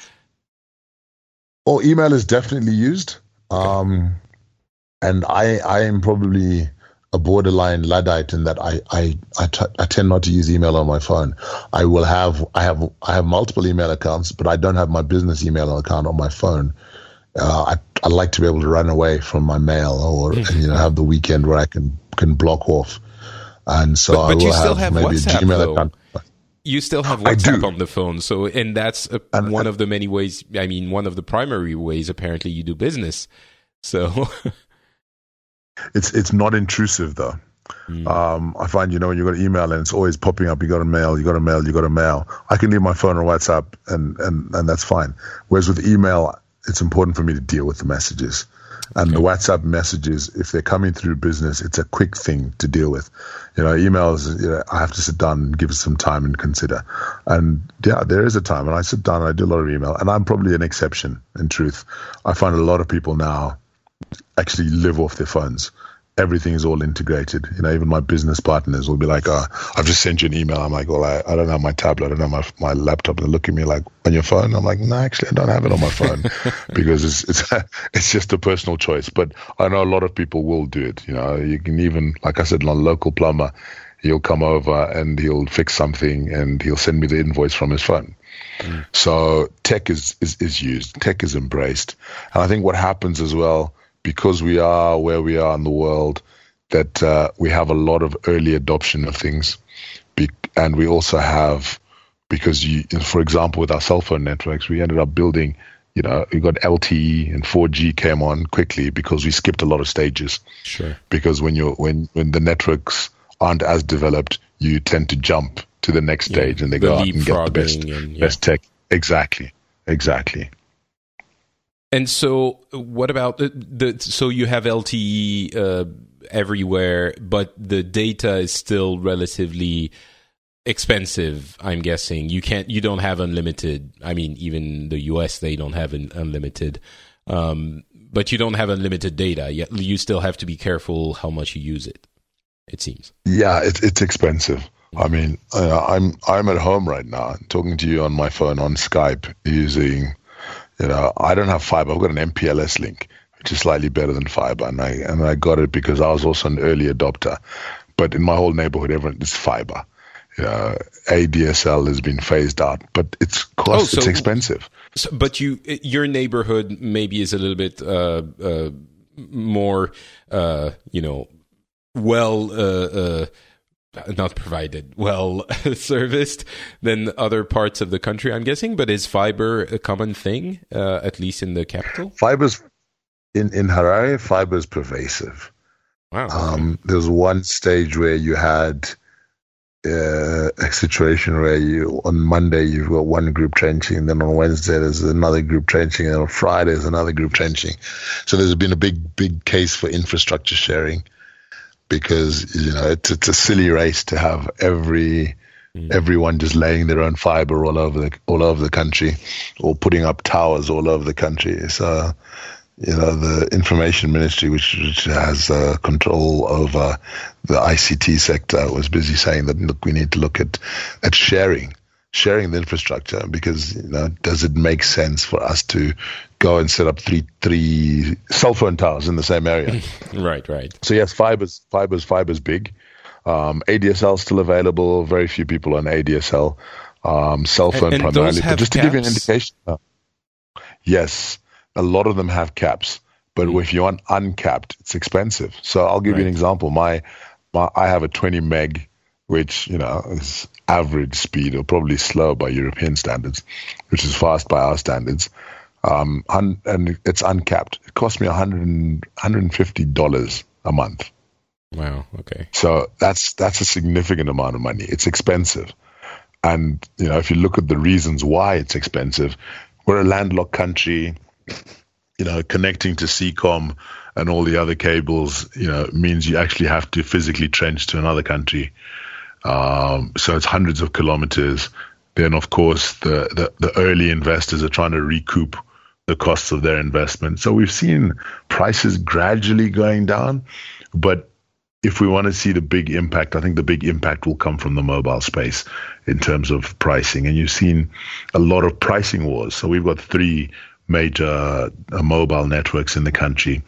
Speaker 2: Well, email is definitely used. Um, and I, I am probably a borderline luddite in that I, I, I, t- I tend not to use email on my phone. I will have, I have, I have multiple email accounts, but I don't have my business email account on my phone. Uh, I, I like to be able to run away from my mail or, mm-hmm. you know, have the weekend where I can, can block off. And so
Speaker 1: but, but
Speaker 2: I will
Speaker 1: you still
Speaker 2: have,
Speaker 1: have
Speaker 2: maybe
Speaker 1: WhatsApp,
Speaker 2: a Gmail
Speaker 1: though.
Speaker 2: account.
Speaker 1: You still have WhatsApp on the phone, so and that's a, and, one and, of the many ways. I mean, one of the primary ways apparently you do business. So
Speaker 2: it's it's not intrusive though. Mm. Um, I find you know when you got an email and it's always popping up. You got a mail. You got a mail. You got a mail. I can leave my phone on WhatsApp and and and that's fine. Whereas with email, it's important for me to deal with the messages. And okay. the WhatsApp messages, if they're coming through business, it's a quick thing to deal with. You know, emails, you know, I have to sit down and give it some time and consider. And yeah, there is a time and I sit down and I do a lot of email, and I'm probably an exception in truth. I find a lot of people now actually live off their phones everything is all integrated. You know, even my business partners will be like, oh, I've just sent you an email. I'm like, well, I, I don't have my tablet. I don't have my, my laptop. They look at me like, on your phone? I'm like, no, actually, I don't have it on my phone because it's, it's, it's just a personal choice. But I know a lot of people will do it. You know, you can even, like I said, a local plumber, he'll come over and he'll fix something and he'll send me the invoice from his phone. Mm. So tech is, is, is used. Tech is embraced. And I think what happens as well, because we are where we are in the world, that uh, we have a lot of early adoption of things, Be- and we also have because you, for example, with our cell phone networks, we ended up building. You know, we got LTE and 4G came on quickly because we skipped a lot of stages.
Speaker 1: Sure.
Speaker 2: Because when you're when when the networks aren't as developed, you tend to jump to the next yeah, stage and they the go out and get the best and, yeah. best tech. Exactly. Exactly.
Speaker 1: And so, what about the, the so you have LTE uh, everywhere, but the data is still relatively expensive. I'm guessing you can't, you don't have unlimited. I mean, even the US they don't have an unlimited, um, but you don't have unlimited data. Yet you still have to be careful how much you use it. It seems.
Speaker 2: Yeah, it, it's expensive. I mean, uh, I'm I'm at home right now, talking to you on my phone on Skype using you know, I don't have fiber. I've got an MPLS link, which is slightly better than fiber, and I and I got it because I was also an early adopter. But in my whole neighborhood, everyone is fiber. You know, ADSL has been phased out, but it's cost. Oh, so, it's expensive.
Speaker 1: So, but you, your neighborhood maybe is a little bit uh, uh, more, uh, you know, well uh, uh, not provided, well serviced than other parts of the country, I'm guessing. But is fiber a common thing, uh, at least in the capital?
Speaker 2: Fiber's in in Harare. Fiber is pervasive.
Speaker 1: Wow.
Speaker 2: Um, there's one stage where you had uh, a situation where you on Monday you've got one group trenching, then on Wednesday there's another group trenching, and on Friday there's another group trenching. So there's been a big big case for infrastructure sharing because you know it's, it's a silly race to have every mm. everyone just laying their own fiber all over the all over the country or putting up towers all over the country. So you know the information ministry, which, which has uh, control over the ICT sector, was busy saying that look, we need to look at at sharing sharing the infrastructure because you know does it make sense for us to go and set up three three cell phone towers in the same area?
Speaker 1: Right right.
Speaker 2: So yes fibers fibers fibers big. Um, ADSL still available. Very few people on ADSL um, cell phone
Speaker 1: and, and
Speaker 2: primarily. But just
Speaker 1: caps?
Speaker 2: to give you an indication uh, yes a lot of them have caps. But mm. if you want uncapped it's expensive. So I'll give right. you an example. My, my I have a 20 meg which you know is average speed or probably slow by European standards, which is fast by our standards. Um, un, and it's uncapped. It cost me $150 a month.
Speaker 1: Wow. Okay.
Speaker 2: So that's that's a significant amount of money. It's expensive, and you know if you look at the reasons why it's expensive, we're a landlocked country. You know, connecting to Seacom and all the other cables, you know, means you actually have to physically trench to another country. Um, so it's hundreds of kilometers. Then, of course, the, the, the early investors are trying to recoup the costs of their investment. So we've seen prices gradually going down, but if we want to see the big impact, I think the big impact will come from the mobile space in terms of pricing. And you've seen a lot of pricing wars. So we've got three major uh, mobile networks in the country,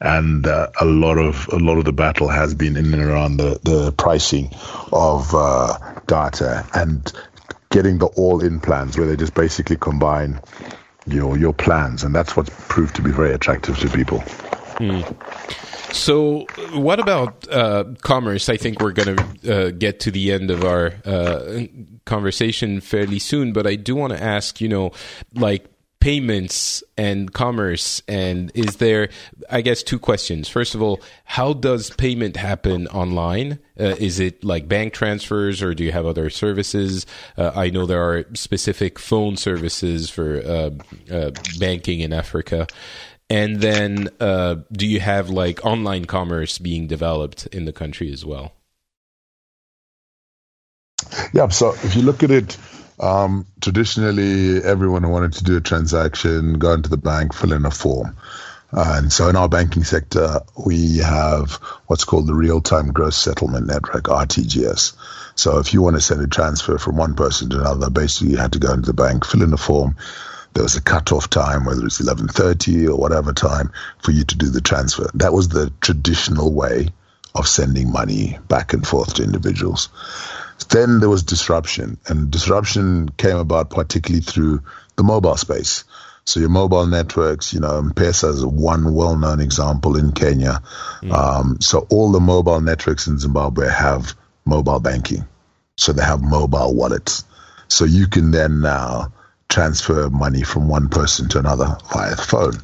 Speaker 2: and uh, a lot of a lot of the battle has been in and around the the pricing of uh, data and getting the all-in plans where they just basically combine your your plans, and that's what's proved to be very attractive to people.
Speaker 1: Mm. So, what about uh, commerce? I think we're going to uh, get to the end of our uh, conversation fairly soon, but I do want to ask, you know, like payments and commerce and is there i guess two questions. First of all how does payment happen online? Uh, is it like bank transfers or do you have other services? Uh, i know there are specific phone services for uh, uh banking in africa. And then uh, do you have like online commerce being developed in the country as well?
Speaker 2: Yeah so if you look at it um, traditionally, everyone who wanted to do a transaction, go into the bank, fill in a form. Uh, and so in our banking sector, we have what's called the real time gross settlement network, RTGS. So if you want to send a transfer from one person to another, basically you had to go into the bank, fill in a form. There was a cutoff time, whether it's 11.30 or whatever time, for you to do the transfer. That was the traditional way of sending money back and forth to individuals. Then there was disruption, and disruption came about particularly through the mobile space. So your mobile networks, you know, M-Pesa is one well-known example in Kenya. Mm. Um, so all the mobile networks in Zimbabwe have mobile banking. So they have mobile wallets. So you can then now transfer money from one person to another via the phone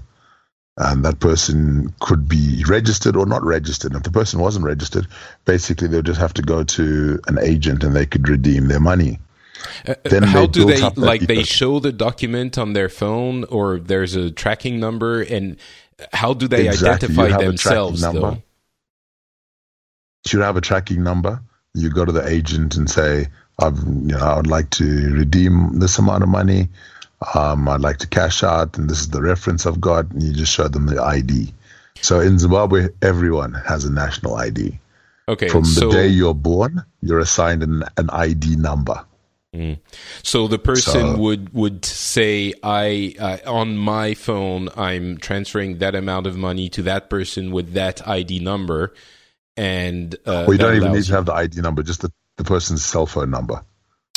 Speaker 2: and that person could be registered or not registered. And If the person wasn't registered, basically they'll just have to go to an agent and they could redeem their money.
Speaker 1: Uh, then how do they like they show the document on their phone or there's a tracking number and how do they exactly. identify themselves though? You
Speaker 2: should have a tracking number. You go to the agent and say, I've, you know, I would like to redeem this amount of money um, I'd like to cash out, and this is the reference I've got, and you just show them the ID. So in Zimbabwe, everyone has a national ID.
Speaker 1: Okay.
Speaker 2: From the
Speaker 1: so,
Speaker 2: day you're born, you're assigned an, an ID number.
Speaker 1: Mm. So the person so, would would say, "I uh, on my phone, I'm transferring that amount of money to that person with that ID number," and uh,
Speaker 2: well, don't even need to have the ID number, just the, the person's cell phone number.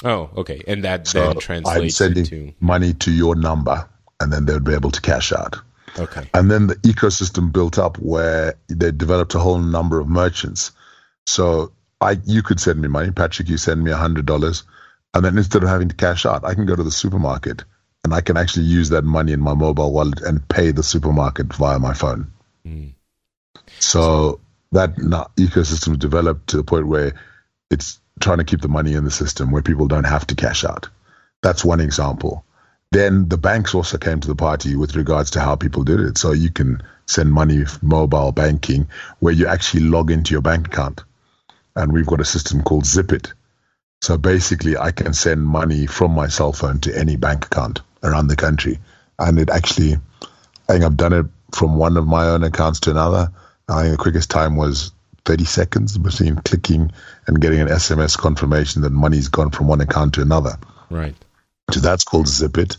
Speaker 1: Oh, okay. And that so then translates
Speaker 2: I'm sending
Speaker 1: into
Speaker 2: money to your number, and then they would be able to cash out.
Speaker 1: Okay.
Speaker 2: And then the ecosystem built up where they developed a whole number of merchants. So I, you could send me money, Patrick. You send me a hundred dollars, and then instead of having to cash out, I can go to the supermarket and I can actually use that money in my mobile wallet and pay the supermarket via my phone. Mm. So that ecosystem developed to the point where it's trying to keep the money in the system where people don't have to cash out. That's one example. Then the banks also came to the party with regards to how people did it. So you can send money mobile banking where you actually log into your bank account. And we've got a system called Zipit. So basically, I can send money from my cell phone to any bank account around the country. And it actually, I think I've done it from one of my own accounts to another. I think the quickest time was 30 seconds between clicking and getting an SMS confirmation that money's gone from one account to another.
Speaker 1: Right.
Speaker 2: So that's called Zipit.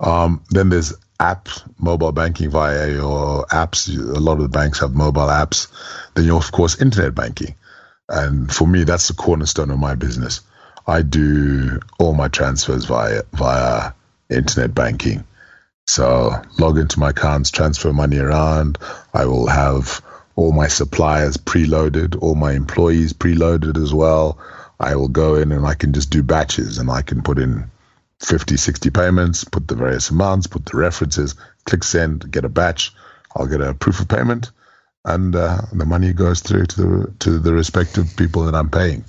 Speaker 2: Um, then there's app mobile banking via your apps. A lot of the banks have mobile apps. Then you of course internet banking, and for me that's the cornerstone of my business. I do all my transfers via via internet banking. So log into my accounts, transfer money around. I will have all my suppliers preloaded, all my employees preloaded as well. I will go in and I can just do batches and I can put in 50, 60 payments, put the various amounts, put the references, click send, get a batch. I'll get a proof of payment and uh, the money goes through to the, to the respective people that I'm paying.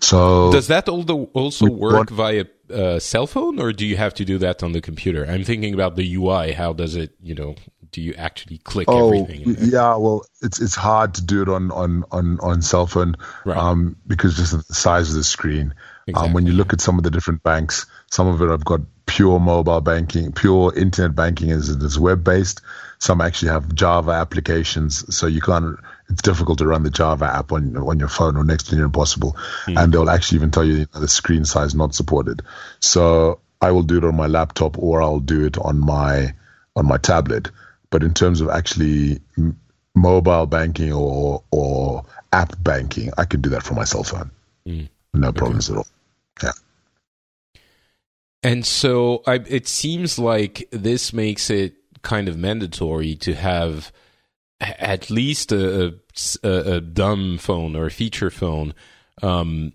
Speaker 2: So
Speaker 1: does that also work via uh, cell phone or do you have to do that on the computer? I'm thinking about the UI. How does it, you know, do you actually click oh, everything?
Speaker 2: Yeah, well, it's it's hard to do it on on on on cell phone right. um, because just the size of the screen. Exactly. Um, when you look at some of the different banks, some of it I've got pure mobile banking, pure internet banking is is web based. Some actually have Java applications, so you can't. It's difficult to run the Java app on on your phone or next to near impossible. Mm. And they'll actually even tell you, you know, the screen size not supported. So I will do it on my laptop or I'll do it on my on my tablet. But in terms of actually m- mobile banking or or app banking, I can do that from my cell phone. Mm. No problems okay. at all. Yeah.
Speaker 1: And so I, it seems like this makes it kind of mandatory to have at least a, a, a dumb phone or a feature phone. Um,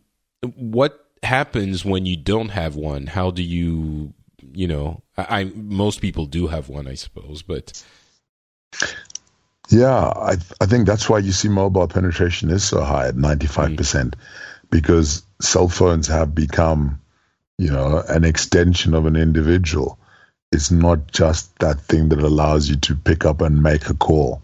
Speaker 1: what happens when you don't have one? How do you, you know, I, I most people do have one, I suppose, but
Speaker 2: yeah, I I think that's why you see mobile penetration is so high at ninety five percent, mm. because cell phones have become, you know, an extension of an individual. It's not just that thing that allows you to pick up and make a call.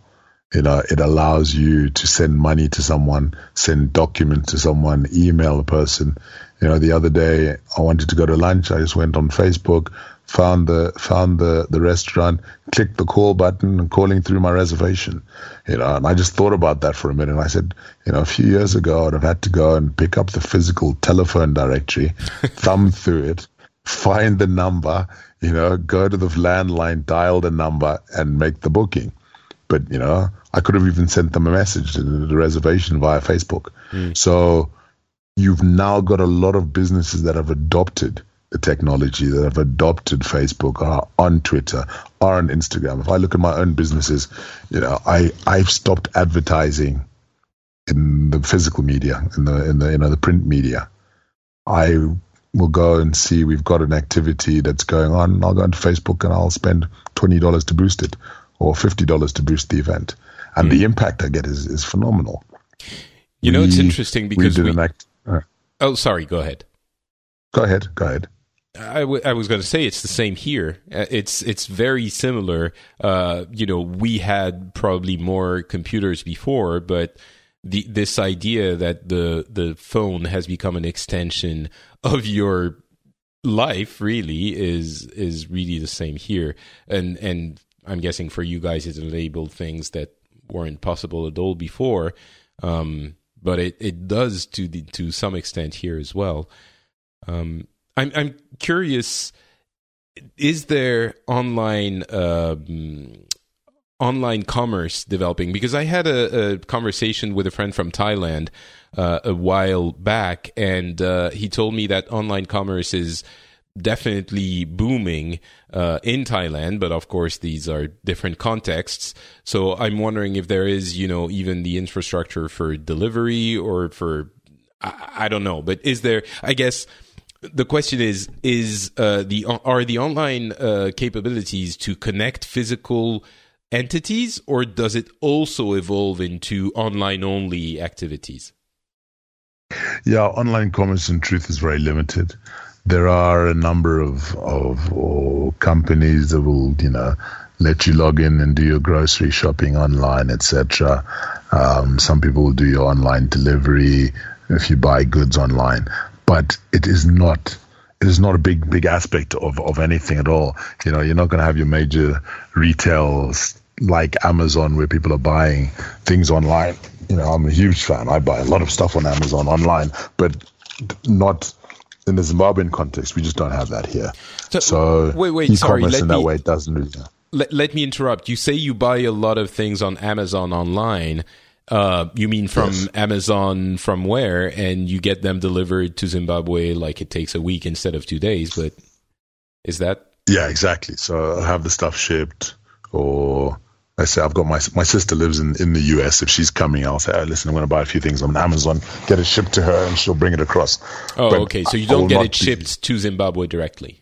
Speaker 2: You know, it allows you to send money to someone, send documents to someone, email a person. You know, the other day I wanted to go to lunch. I just went on Facebook, found the found the the restaurant, clicked the call button, and calling through my reservation. You know, and I just thought about that for a minute. And I said, you know, a few years ago, I'd have had to go and pick up the physical telephone directory, thumb through it, find the number, you know, go to the landline, dial the number, and make the booking. But you know, I could have even sent them a message to the reservation via Facebook. Mm. So you've now got a lot of businesses that have adopted the technology that have adopted Facebook are on Twitter, are on Instagram. If I look at my own businesses, you know, I I've stopped advertising in the physical media, in the in the you know the print media. I will go and see we've got an activity that's going on. I'll go into Facebook and I'll spend twenty dollars to boost it, or fifty dollars to boost the event, and mm. the impact I get is is phenomenal.
Speaker 1: You know, we, it's interesting because we, we act, uh, oh, sorry, go ahead.
Speaker 2: Go ahead. Go ahead.
Speaker 1: I, w- I was going to say it's the same here. Uh, it's it's very similar. Uh, you know, we had probably more computers before, but the this idea that the the phone has become an extension of your life really is is really the same here. And and I'm guessing for you guys, it enabled things that weren't possible at all before. Um, but it, it does to the, to some extent here as well. Um, I'm I'm curious. Is there online um, online commerce developing? Because I had a, a, conversation with a friend from Thailand uh, a while back, and uh, he told me that online commerce is definitely booming uh, in Thailand, but of course these are different contexts. So I'm wondering if there is, you know, even the infrastructure for delivery or for I, I don't know, but is there? I guess the question is is uh, the are the online uh, capabilities to connect physical entities or does it also evolve into online only activities?
Speaker 2: Yeah online commerce in truth is very limited. There are a number of of companies that will you know let you log in and do your grocery shopping online etc um, some people will do your online delivery if you buy goods online but it is not it is not a big big aspect of, of anything at all. You know, you're not going to have your major retails like Amazon where people are buying things online. You know, I'm a huge fan. I buy a lot of stuff on Amazon online, but not in the Zimbabwean context. We just don't have that here. So, so
Speaker 1: wait, wait, sorry.
Speaker 2: in
Speaker 1: that
Speaker 2: me, way doesn't really.
Speaker 1: Let, let me interrupt. You say you buy a lot of things on Amazon online. Uh, you mean from yes. Amazon from where? And you get them delivered to Zimbabwe like it takes a week instead of two days. But is that?
Speaker 2: Yeah, exactly. So I have the stuff shipped, or I say I've got my my sister lives in, in the US. If she's coming, I'll say, oh, listen, I'm going to buy a few things on Amazon, get it shipped to her, and she'll bring it across.
Speaker 1: Oh, but okay. So you don't get it shipped be... to Zimbabwe directly.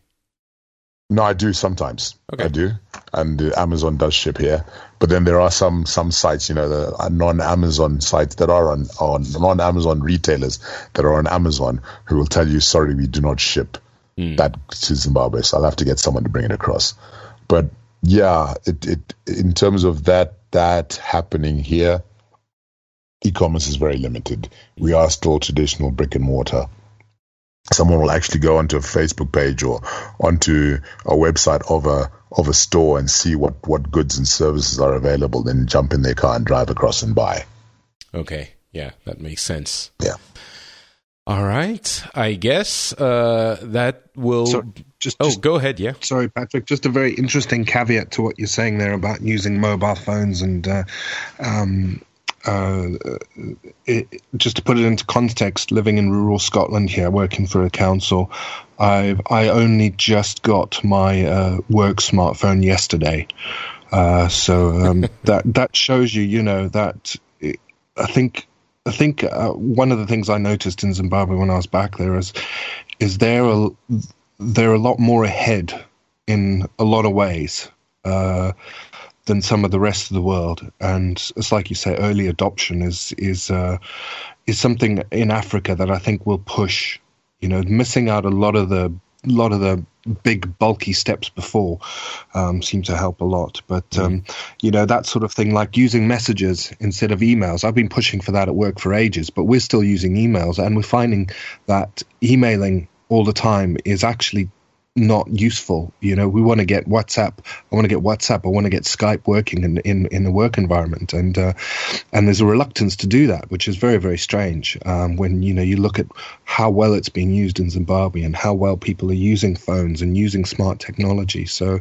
Speaker 2: No, I do sometimes. Okay. I do, and uh, Amazon does ship here. But then there are some some sites, you know, the non-Amazon sites that are on on non-Amazon retailers that are on Amazon who will tell you, sorry, we do not ship mm. that to Zimbabwe, so I'll have to get someone to bring it across. But yeah, it it in terms of that that happening here, e-commerce is very limited. We are still traditional brick and mortar someone will actually go onto a Facebook page or onto a website of a of a store and see what what goods and services are available, then jump in their car and drive across and buy.
Speaker 1: Okay, yeah, that makes sense.
Speaker 2: Yeah.
Speaker 1: All right. I guess uh, that will.
Speaker 3: So, just,
Speaker 1: oh,
Speaker 3: just,
Speaker 1: go ahead. Yeah.
Speaker 3: Sorry, Patrick. Just a very interesting caveat to what you're saying there about using mobile phones and uh, um, uh, it, just to put it into context, living in rural Scotland here, working for a council, I I only just got my uh, work smartphone yesterday, uh, so um, that that shows you, you know, that it, I think I think uh, one of the things I noticed in Zimbabwe when I was back there is is they're a, they're a lot more ahead in a lot of ways. Uh, than some of the rest of the world, and it's like you say, early adoption is is uh, is something in Africa that I think will push. You know, missing out a lot of the lot of the big bulky steps before um, seem to help a lot. But mm. um, you know that sort of thing, like using messages instead of emails. I've been pushing for that at work for ages, but we're still using emails, and we're finding that emailing all the time is actually not useful. You know, we want to get WhatsApp. I want to get WhatsApp. I want to get Skype working in in, in the work environment, and uh, and there's a reluctance to do that, which is very very strange. Um, when you know you look at how well it's being used in Zimbabwe and how well people are using phones and using smart technology. So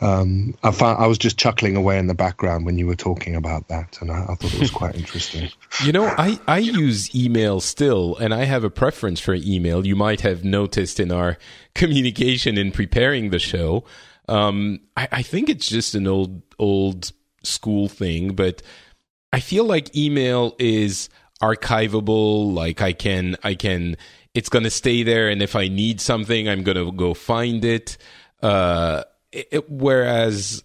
Speaker 3: um, I found I was just chuckling away in the background when you were talking about that, and I, I thought it was quite interesting.
Speaker 1: You know, I I use email still, and I have a preference for email. You might have noticed in our communication in preparing the show. Um, I, I think it's just an old old school thing, but I feel like email is archivable. Like I can I can it's going to stay there, and if I need something, I'm going to go find it. Uh, it, whereas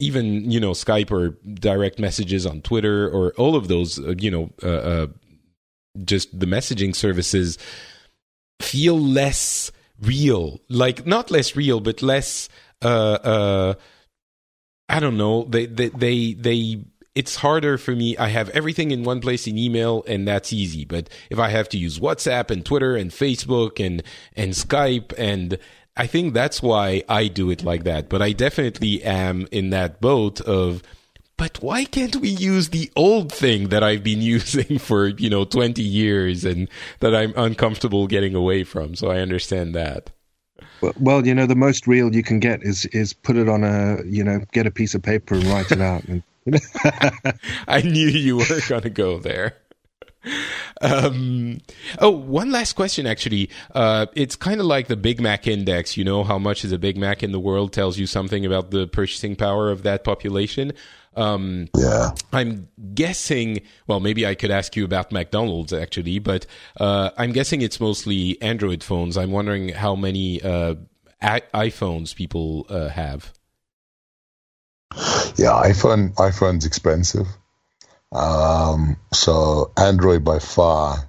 Speaker 1: even you know Skype or direct messages on Twitter or all of those uh, you know uh, uh, just the messaging services feel less real like not less real but less uh uh i don't know they they they, they it's harder for me. I have everything in one place in email and that's easy. But if I have to use WhatsApp and Twitter and Facebook and, and Skype and I think that's why I do it like that. But I definitely am in that boat of, but why can't we use the old thing that I've been using for, you know, 20 years and that I'm uncomfortable getting away from? So I understand that.
Speaker 3: Well, you know, the most real you can get is is put it on a, you know, get a piece of paper and write it out. And,
Speaker 1: I knew you were going to go there. Um, oh, one last question, actually. Uh, it's kind of like the Big Mac index. You know how much is a Big Mac in the world tells you something about the purchasing power of that population. Um,
Speaker 2: yeah.
Speaker 1: I'm guessing, well, maybe I could ask you about McDonald's actually, but uh, I'm guessing it's mostly Android phones. I'm wondering how many uh, I- iPhones people uh, have.
Speaker 2: Yeah, iPhone iPhone's expensive. Um, so Android by far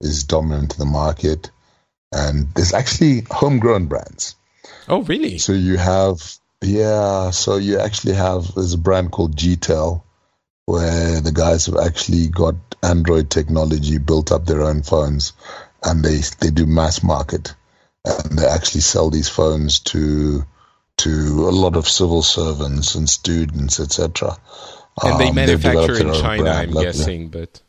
Speaker 2: is dominant in the market, and there's actually homegrown brands.
Speaker 1: Oh, really?
Speaker 2: So you have yeah, so you actually have there's a brand called GTEL where the guys have actually got Android technology built up their own phones, and they they do mass market, and they actually sell these phones to to a lot of civil servants and students, etc.
Speaker 1: And they um, manufacture in China, brand, I'm guessing, but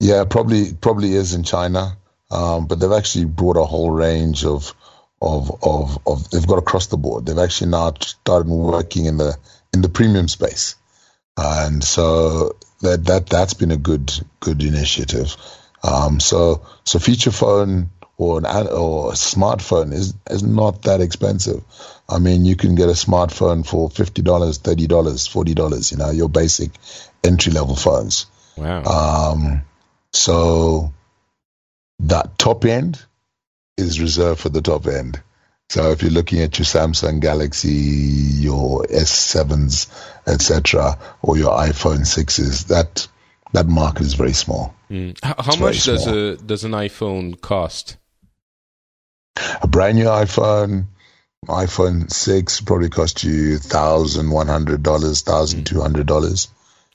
Speaker 2: yeah, probably probably is in China. Um, but they've actually brought a whole range of of of of they've got across the board. They've actually now started working in the in the premium space, and so that that that's been a good good initiative. Um, so so feature phone or an or a smartphone is is not that expensive. I mean, you can get a smartphone for fifty dollars, thirty dollars, forty dollars. You know, your basic entry level phones.
Speaker 1: Wow.
Speaker 2: Um, so that top end is reserved for the top end. So if you're looking at your Samsung Galaxy, your S7s, etc., or your iPhone 6s, that that market is very small.
Speaker 1: Mm. How, how much does a does an iPhone cost?
Speaker 2: A brand new iPhone, iPhone 6 probably cost you thousand one hundred dollars, thousand two hundred dollars.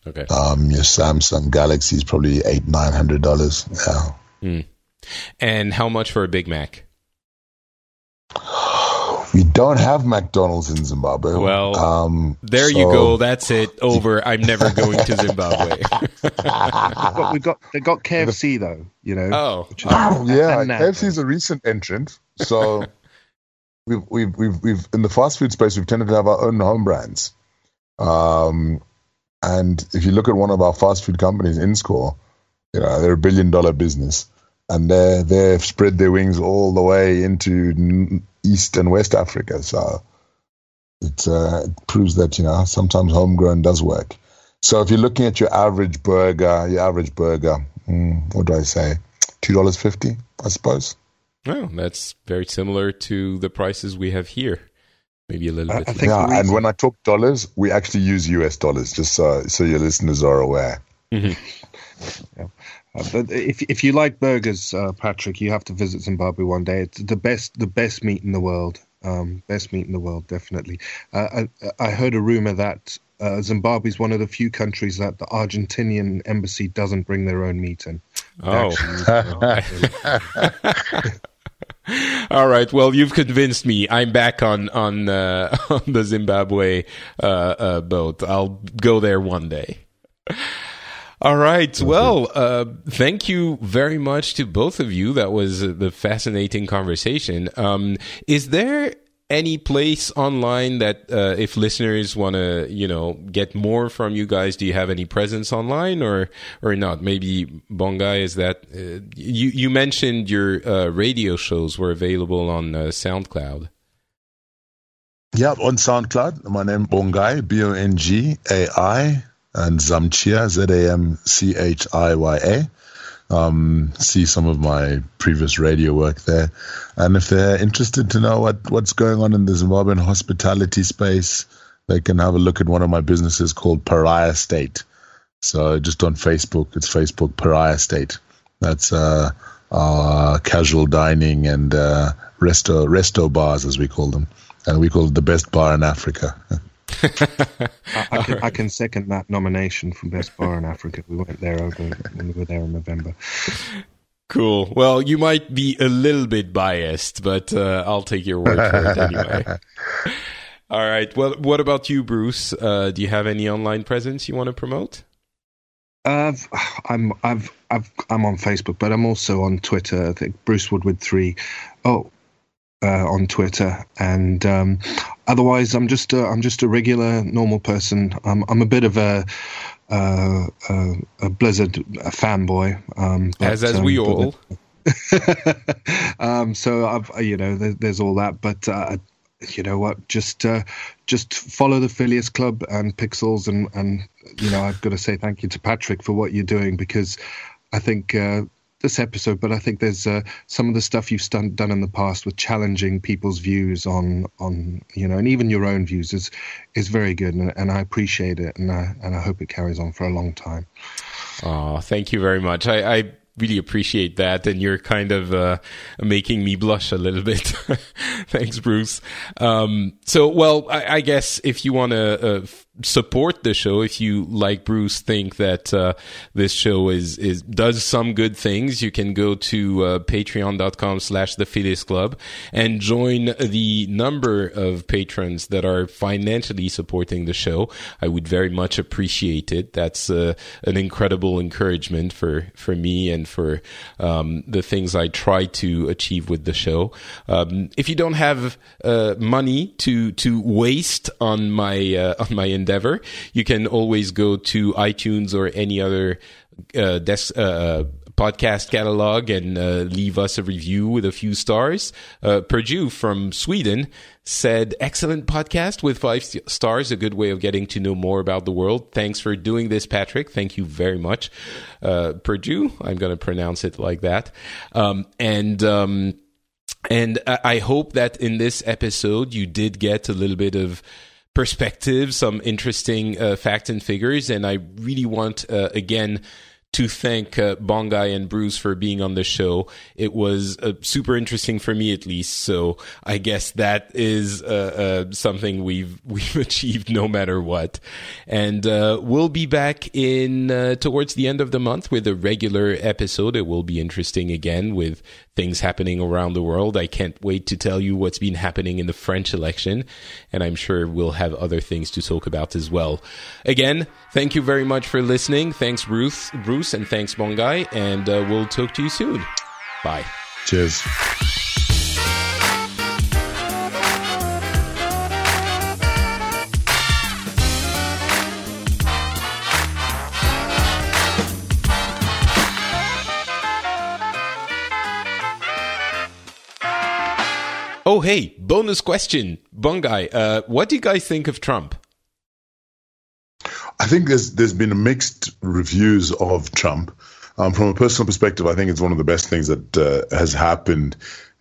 Speaker 1: Okay.
Speaker 2: Um, your Samsung Galaxy is probably eight nine hundred dollars. Yeah.
Speaker 1: Mm. And how much for a Big Mac?
Speaker 2: We don't have McDonald's in Zimbabwe.
Speaker 1: Well, um, there so... you go. That's it. Over. I'm never going to Zimbabwe.
Speaker 3: but we got they got KFC though. You know.
Speaker 1: Oh,
Speaker 2: is, oh yeah. KFC is a recent entrant. So we've, we've we've we've in the fast food space we've tended to have our own home brands. Um, and if you look at one of our fast food companies, Innscor, you know they're a billion dollar business, and they they've spread their wings all the way into East and West Africa. So it, uh, it proves that you know sometimes homegrown does work. So if you're looking at your average burger, your average burger, mm, what do I say, two dollars fifty, I suppose.
Speaker 1: Oh, that's very similar to the prices we have here. Maybe a little bit. I
Speaker 2: yeah, and when I talk dollars, we actually use US dollars, just so so your listeners are aware.
Speaker 3: Mm-hmm. yeah. Uh, but if if you like burgers, uh, Patrick, you have to visit Zimbabwe one day. It's the best the best meat in the world. Um, best meat in the world, definitely. Uh, I, I, heard a rumor that uh, Zimbabwe is one of the few countries that the Argentinian embassy doesn't bring their own meat in.
Speaker 1: Oh. All right. Well, you've convinced me. I'm back on on, uh, on the Zimbabwe uh, uh, boat. I'll go there one day. All right. Well, uh, thank you very much to both of you. That was the fascinating conversation. Um, is there any place online that uh, if listeners want to you know get more from you guys do you have any presence online or or not maybe bongai is that uh, you you mentioned your uh, radio shows were available on uh, soundcloud
Speaker 2: yeah on soundcloud my name bongai b-o-n-g-a-i and Zamchiya, Z A M C H I Y A. Um, see some of my previous radio work there. And if they're interested to know what, what's going on in the Zimbabwean hospitality space, they can have a look at one of my businesses called Pariah State. So just on Facebook, it's Facebook Pariah State. That's uh, our casual dining and uh, resto resto bars, as we call them, and we call it the best bar in Africa.
Speaker 3: I, I, can, I, can, second that nomination for best bar in Africa. We went there over when we were there in November.
Speaker 1: Cool. Well, you might be a little bit biased, but uh, I'll take your word for it anyway. All right. Well, what about you, Bruce? Uh, do you have any online presence you want to promote?
Speaker 3: Uh, I'm I've, I've I'm on Facebook, but I'm also on Twitter. I think Bruce Woodward three. Oh, uh, on Twitter, and um, otherwise, I'm just a, I'm just a regular, normal person. I'm I'm a bit of a uh, a, a Blizzard a fanboy,
Speaker 1: um, but, as as um, we all.
Speaker 3: um, so I've you know there, there's all that, but uh, you know what? Just uh, just follow the Phileas Club and Pixels, and and you know I've got to say thank you to Patrick for what you're doing because I think uh, this episode, but I think there's uh, some of the stuff you've done, done in the past with challenging people's views on on you know, and even your own views is is very good, and, and I appreciate it, and I and I hope it carries on for a long time.
Speaker 1: Oh, thank you very much. I, I really appreciate that, and you're kind of uh, making me blush a little bit. Thanks, Bruce. Um, so, well, I, I, guess if you want to uh, support the show, if you like Bruce, think that uh, this show is is does some good things, you can go to uh, Patreon.com/slash The Phileas Club and join the number of patrons that are financially supporting the show. I would very much appreciate it. That's uh, an incredible encouragement for for me and and for um, the things I try to achieve with the show. Um, if you don't have uh, money to to waste on my uh, on my endeavor, you can always go to iTunes or any other uh, desk, uh, podcast catalog and uh, leave us a review with a few stars. Uh, Purdue from Sweden said, excellent podcast with five stars, a good way of getting to know more about the world. Thanks for doing this, Patrick. Thank you very much. Uh, Purdue, I'm going to pronounce it like that. Um, and, um, and I hope that in this episode you did get a little bit of perspective, some interesting uh, facts and figures. And I really want, uh, again, to thank uh, Bongai and Bruce for being on the show. It was uh, super interesting for me, at least. So I guess that is uh, uh something we've we've achieved no matter what. And uh, we'll be back in uh, towards the end of the month with a regular episode. It will be interesting again with things happening around the world. I can't wait to tell you what's been happening in the French election, and I'm sure we'll have other things to talk about as well. Again, thank you very much for listening. Thanks, Bruce, Bruce, and thanks, Bongai, and uh, we'll talk to you soon. Bye.
Speaker 2: Cheers.
Speaker 1: Oh, hey, bonus question. Bongai, uh, what do you guys think of Trump?
Speaker 2: I think there's there's been mixed reviews of Trump. Um, from a personal perspective, I think it's one of the best things that uh, has happened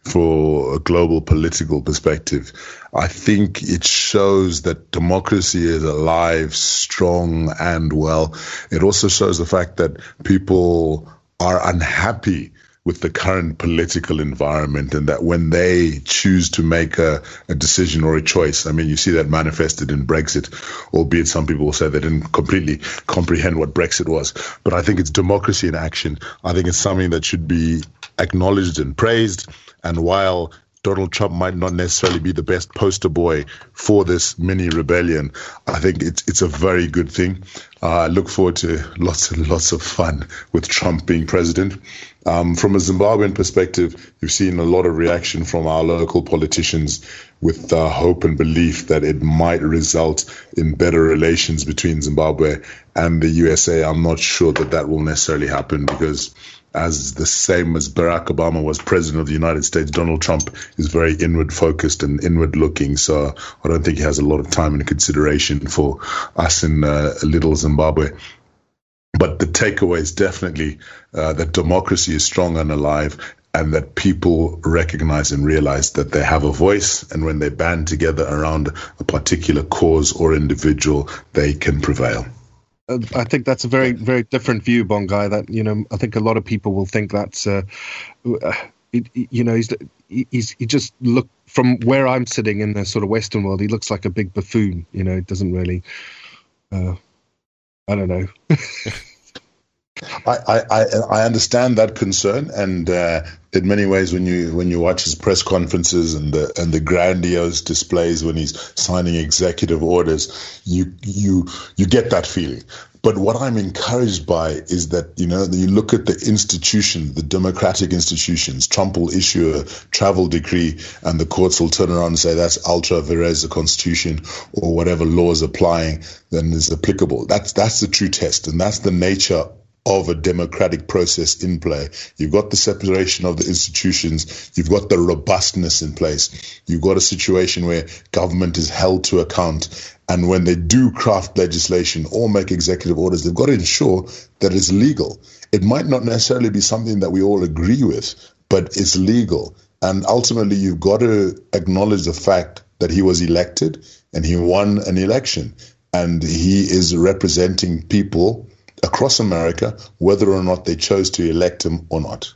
Speaker 2: for a global political perspective. I think it shows that democracy is alive, strong, and well. It also shows the fact that people are unhappy with the current political environment and that when they choose to make a, a, decision or a choice, I mean, you see that manifested in Brexit, albeit some people will say they didn't completely comprehend what Brexit was. But I think it's democracy in action. I think it's something that should be acknowledged and praised. And while Donald Trump might not necessarily be the best poster boy for this mini rebellion. I think it's it's a very good thing. Uh, I look forward to lots and lots of fun with Trump being president. Um, from a Zimbabwean perspective, you've seen a lot of reaction from our local politicians with uh, hope and belief that it might result in better relations between Zimbabwe and the USA. I'm not sure that that will necessarily happen because as the same as Barack Obama was president of the United States, Donald Trump is very inward focused and inward looking. So I don't think he has a lot of time and consideration for us in uh, little Zimbabwe. But the takeaway is definitely uh, that democracy is strong and alive and that people recognize and realize that they have a voice. And when they band together around a particular cause or individual, they can prevail.
Speaker 3: Uh, I think that's a very, very different view, Bongai. That you know, I think a lot of people will think that's, uh, uh you know, he's he's he just look from where I'm sitting in the sort of Western world. He looks like a big buffoon. You know, it doesn't really. Uh, I don't know.
Speaker 2: I, I, I understand that concern, and uh, in many ways, when you when you watch his press conferences and the and the grandiose displays when he's signing executive orders, you you you get that feeling. But what I'm encouraged by is that you know you look at the institutions, the democratic institutions. Trump will issue a travel decree, and the courts will turn around and say that's ultra vires the Constitution or whatever law is applying then is applicable. That's that's the true test, and that's the nature of a democratic process in play. You've got the separation of the institutions. You've got the robustness in place. You've got a situation where government is held to account. And when they do craft legislation or make executive orders, they've got to ensure that it's legal. It might not necessarily be something that we all agree with, but it's legal. And ultimately, you've got to acknowledge the fact that he was elected and he won an election and he is representing people across America, whether or not they chose to elect him or not.